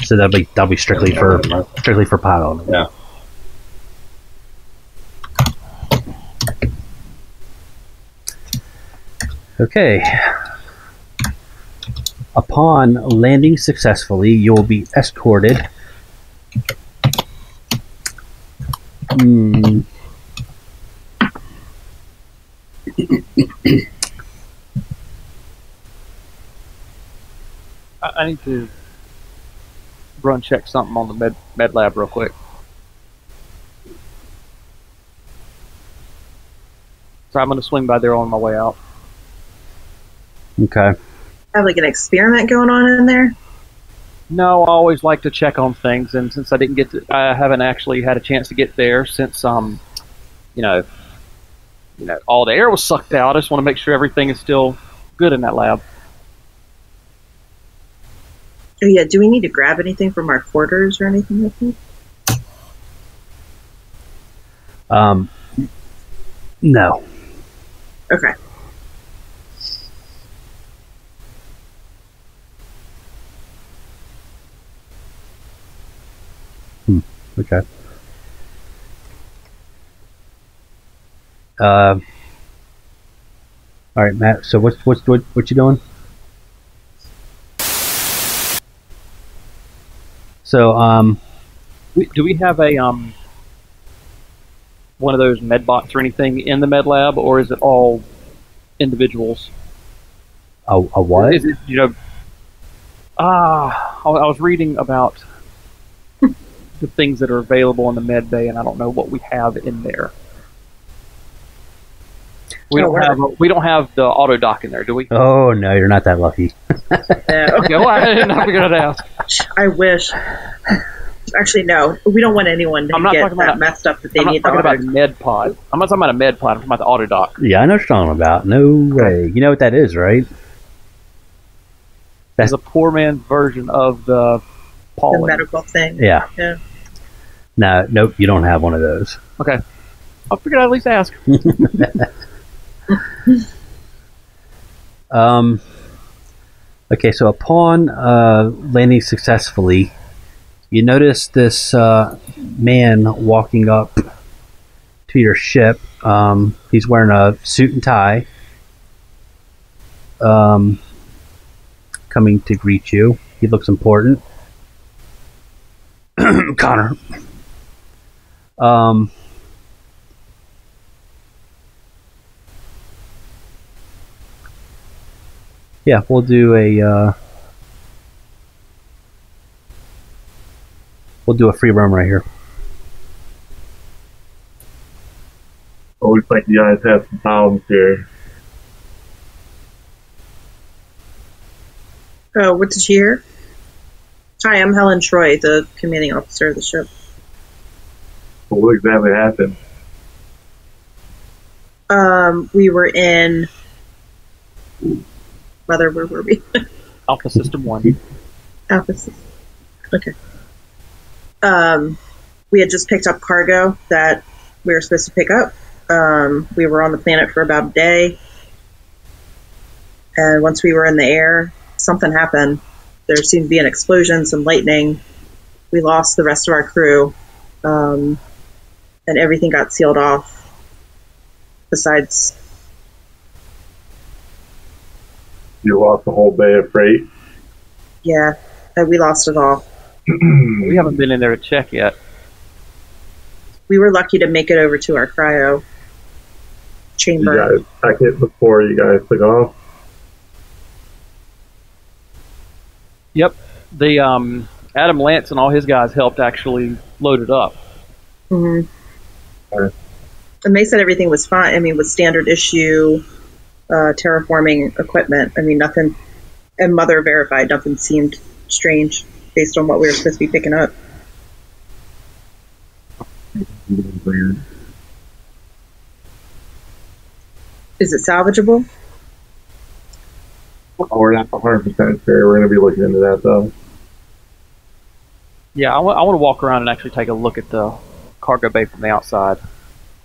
So that'll be that'll be strictly for strictly for pilot. Yeah. Okay. Upon landing successfully, you will be escorted. Hmm. I, I need to run check something on the med med lab real quick. So I'm going to swing by there on my way out. Okay. Have like an experiment going on in there. No, I always like to check on things, and since I didn't get to, I haven't actually had a chance to get there since um, you know, you know, all the air was sucked out. I just want to make sure everything is still good in that lab. Oh yeah. Do we need to grab anything from our quarters or anything like that? Um. No. Okay. Okay. Uh. All right, Matt. So what's what's what what you doing? So um. We, do we have a um one of those med bots or anything in the med lab, or is it all individuals? A, a what? Is it, you know, ah, I I was reading about the things that are available in the med bay, and I don't know what we have in there. We Oh, don't where? have we don't have the autodoc in there, do we? Oh no, you're not that lucky. No. Okay, well, I didn't know we got to ask. I wish. Actually, no. We don't want anyone to I'm not get talking that about- messed up that they I'm not need the talking about auto. med pod. I'm not talking about a med pod. I'm talking about the autodoc. Yeah, I know what you're talking about. No way. You know what that is, right? It's a poor man's version of the Pauling. medical thing. Yeah. Yeah. No, nope, you don't have one of those. Okay. I figured I'd at least ask. Um, okay, so upon uh, landing successfully, you notice this uh, man walking up to your ship. Um, he's wearing a suit and tie. Um, coming to greet you. He looks important. Connor. Um, yeah, we'll do a uh, we'll do a free roam right here. It looks like you guys have some problems here. Oh, what did you hear? Hi, I'm Helen Troy, the commanding officer of the ship. But what exactly happened? Um, we were in. Mother, where were we? Alpha System 1. Alpha. Sys- Okay. Um, we had just picked up cargo that we were supposed to pick up. Um, we were on the planet for about a day, and once we were in the air, something happened. There seemed to be an explosion, some lightning. We lost the rest of our crew, um, and everything got sealed off. Besides, You lost the whole bay of freight. yeah, we lost it all. We haven't been in there to check yet. We were lucky to make it over to our cryo You chamber. guys check it before you guys took off. Yep. The um, Adam Lance and all his guys helped actually load it up. hmm Right. And they said everything was fine. I mean, with standard issue uh, terraforming equipment. I mean, nothing. And Mother verified nothing seemed strange based on what we were supposed to be picking up. Is it salvageable? Oh, we're not 100% sure. We're going to be looking into that, though. Yeah, I want to walk around and actually take a look at the cargo bay from the outside.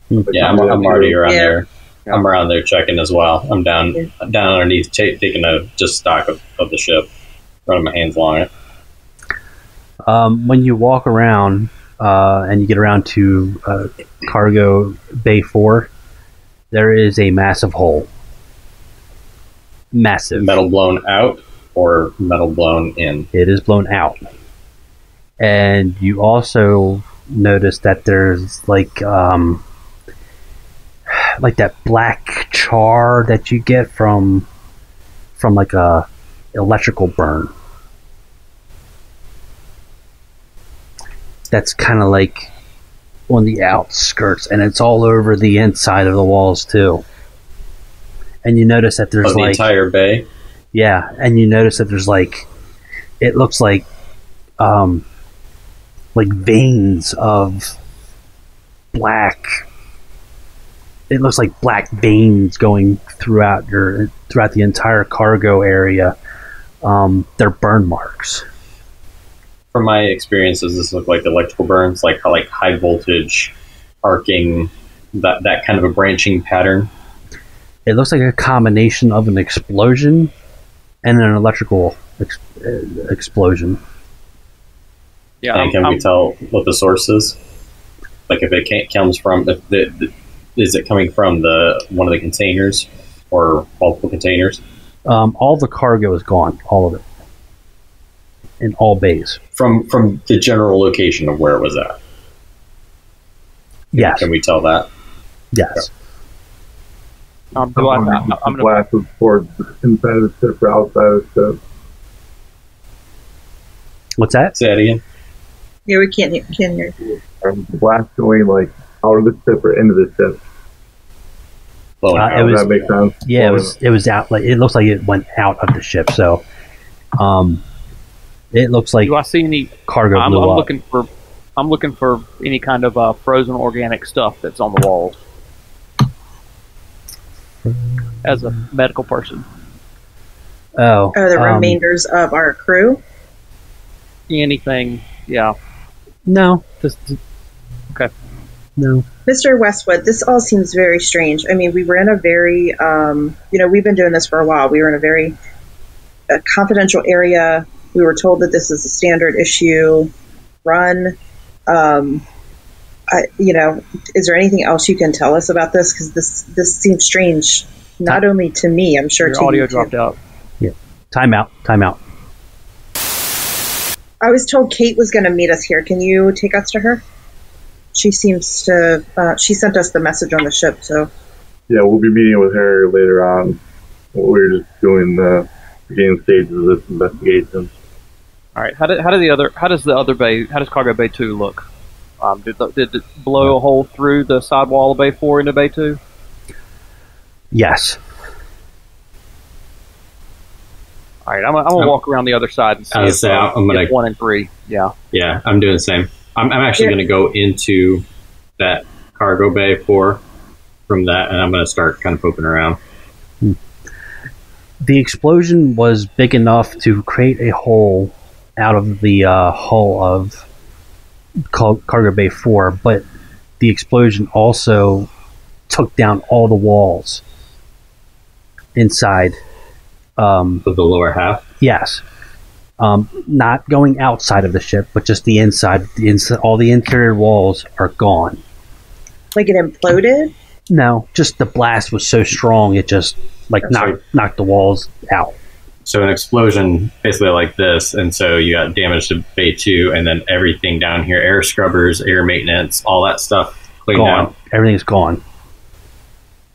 Yeah, I'm, I'm already around Yeah. there. I'm around there checking as well. I'm down Yeah. down underneath, ta taking a just stock of, of the ship, running my hands along it. Um, when you walk around uh, and you get around to uh, cargo bay four, there is a massive hole. Massive. Metal blown out or metal blown in. It is blown out. And you also notice that there's like um, like that black char that you get from from like a electrical burn. That's kind of like on the outskirts, and it's all over the inside of the walls too. And you notice that there's the like entire bay. yeah, and you notice that there's like, it looks like, um, like veins of black. It looks like black veins going throughout your throughout the entire cargo area. Um, they're burn marks. From my experience, does this look like electrical burns, like like high voltage, arcing, that that kind of a branching pattern? It looks like a combination of an explosion and an electrical ex- uh, explosion. Yeah, and I'm- can we tell what the source is? Like if it can't, comes from, if the, the, is it coming from the one of the containers or multiple containers? Um, all the cargo is gone, all of it, in all bays. From from the general location of where it was at. Yes, Can we tell that? yes. um, do I, I, I'm the gonna, blast was towards inside of the ship or outside of the ship. What's that? Say that again. Yeah, we can't hear. Can't hear. Um, the blast going like out of the ship or into the ship. Blowing Uh, it was- that make sense? Yeah, it was it was out like it looks like it went out of the ship. So, um, it looks like do I see any? cargo I'm, I'm looking for. I'm looking for any kind of uh, frozen organic stuff that's on the walls. As a medical person, oh, Oh, the um, remainders of our crew. anything. Yeah. No, Just, no. Mr. Westwood, this all seems very strange. I mean, we were in a very, um, you know, we've been doing this for a while. We were in a very uh, confidential area. We were told that this is a standard issue run. Um, I, you know, is there anything else you can tell us about this? Because this this seems strange, not only to me, I'm sure your to audio you too. dropped out. Yeah. Time out. Time out. I was told Kate was going to meet us here. Can you take us to her? She seems to. Uh, she sent us the message on the ship, so Yeah, we'll be meeting with her later on. We're just doing the beginning stages of this investigation. All right. How did how did the other how does the other bay how does cargo bay two look? Um, did the, did it blow a hole through the sidewall of bay four into bay two? Yes. All right. I'm, gonna- I'm gonna Um, walk around the other side and see I if, say, uh, I'm gonna- if one and three. Yeah. Yeah, I'm doing the same. I'm, I'm actually Yeah. going to go into that cargo bay for from that, and I'm going to start kind of poking around. The explosion was big enough to create a hole out of the uh, hull of Car- Cargo Bay 4, but the explosion also took down all the walls inside. Um, Of the lower half. yes. Um, not going outside of the ship, but just the inside. The inside, all the interior walls are gone. like it imploded. No, just the blast was so strong it just like That's knocked right. knocked the walls out. So an explosion basically like this, and so you got damage to bay two, and then everything down here, air scrubbers, air maintenance, all that stuff cleaned gone. out. Everything's gone.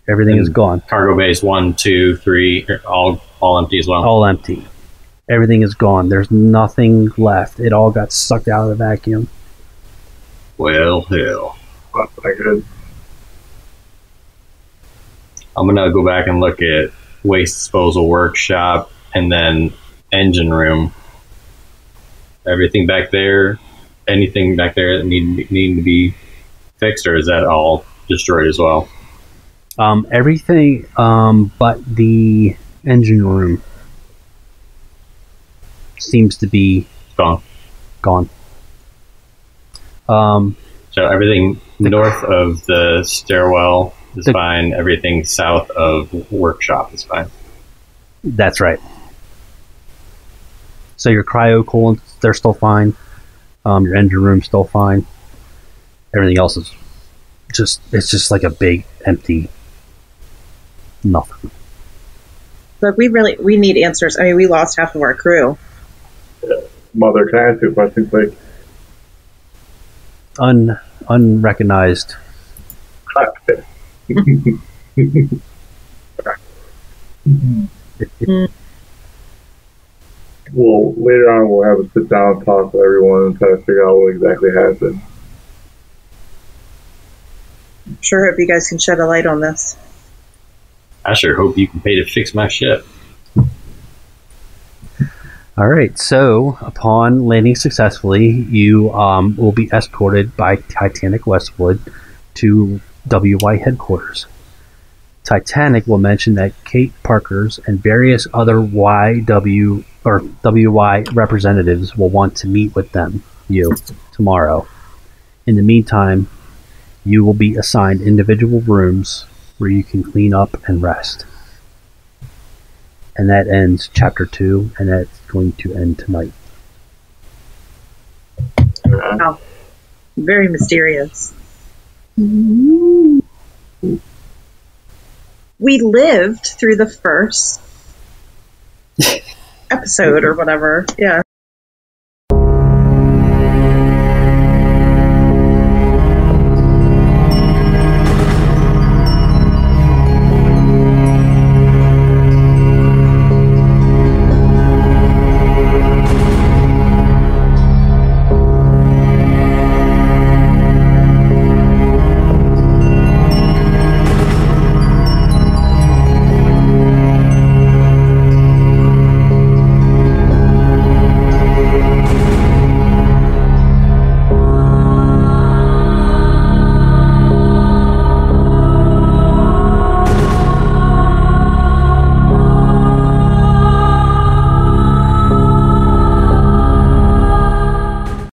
Everything is gone. Cargo bays one, two, three, all all empty as well. All empty. Everything is gone. There's nothing left. It all got sucked out of the vacuum. Well, hell. Not good. I'm gonna go back and look at waste disposal workshop and then engine room. Everything back there, anything back there that need need to be fixed, or is that all destroyed as well? Um, everything um, but the engine room seems to be Gone. gone. Um, So everything north of the stairwell is The- fine. Everything south of workshop is fine. that's right. So your cryo coolants, they're still fine. Um, your engine room's still fine. Everything else is just, it's just like a big empty nothing. But we really we need answers. I mean, we lost half of our crew. Mother, can I ask you a question, quick? Un, unrecognized. Well, later on, we'll have a sit down and talk with everyone and try to figure out what exactly happened. Sure hope you guys can shed a light on this. I sure hope you can pay to fix my ship. All right. So, upon landing successfully, you um, will be escorted by Titanic Westwood to WY headquarters. Titanic will mention that Kate Parker's and various other YW or WY representatives will want to meet with them, you, tomorrow. In the meantime, you will be assigned individual rooms where you can clean up and rest. And that ends chapter two, and that's going to end tonight. Wow. Very mysterious. We lived through the first episode or whatever. Yeah.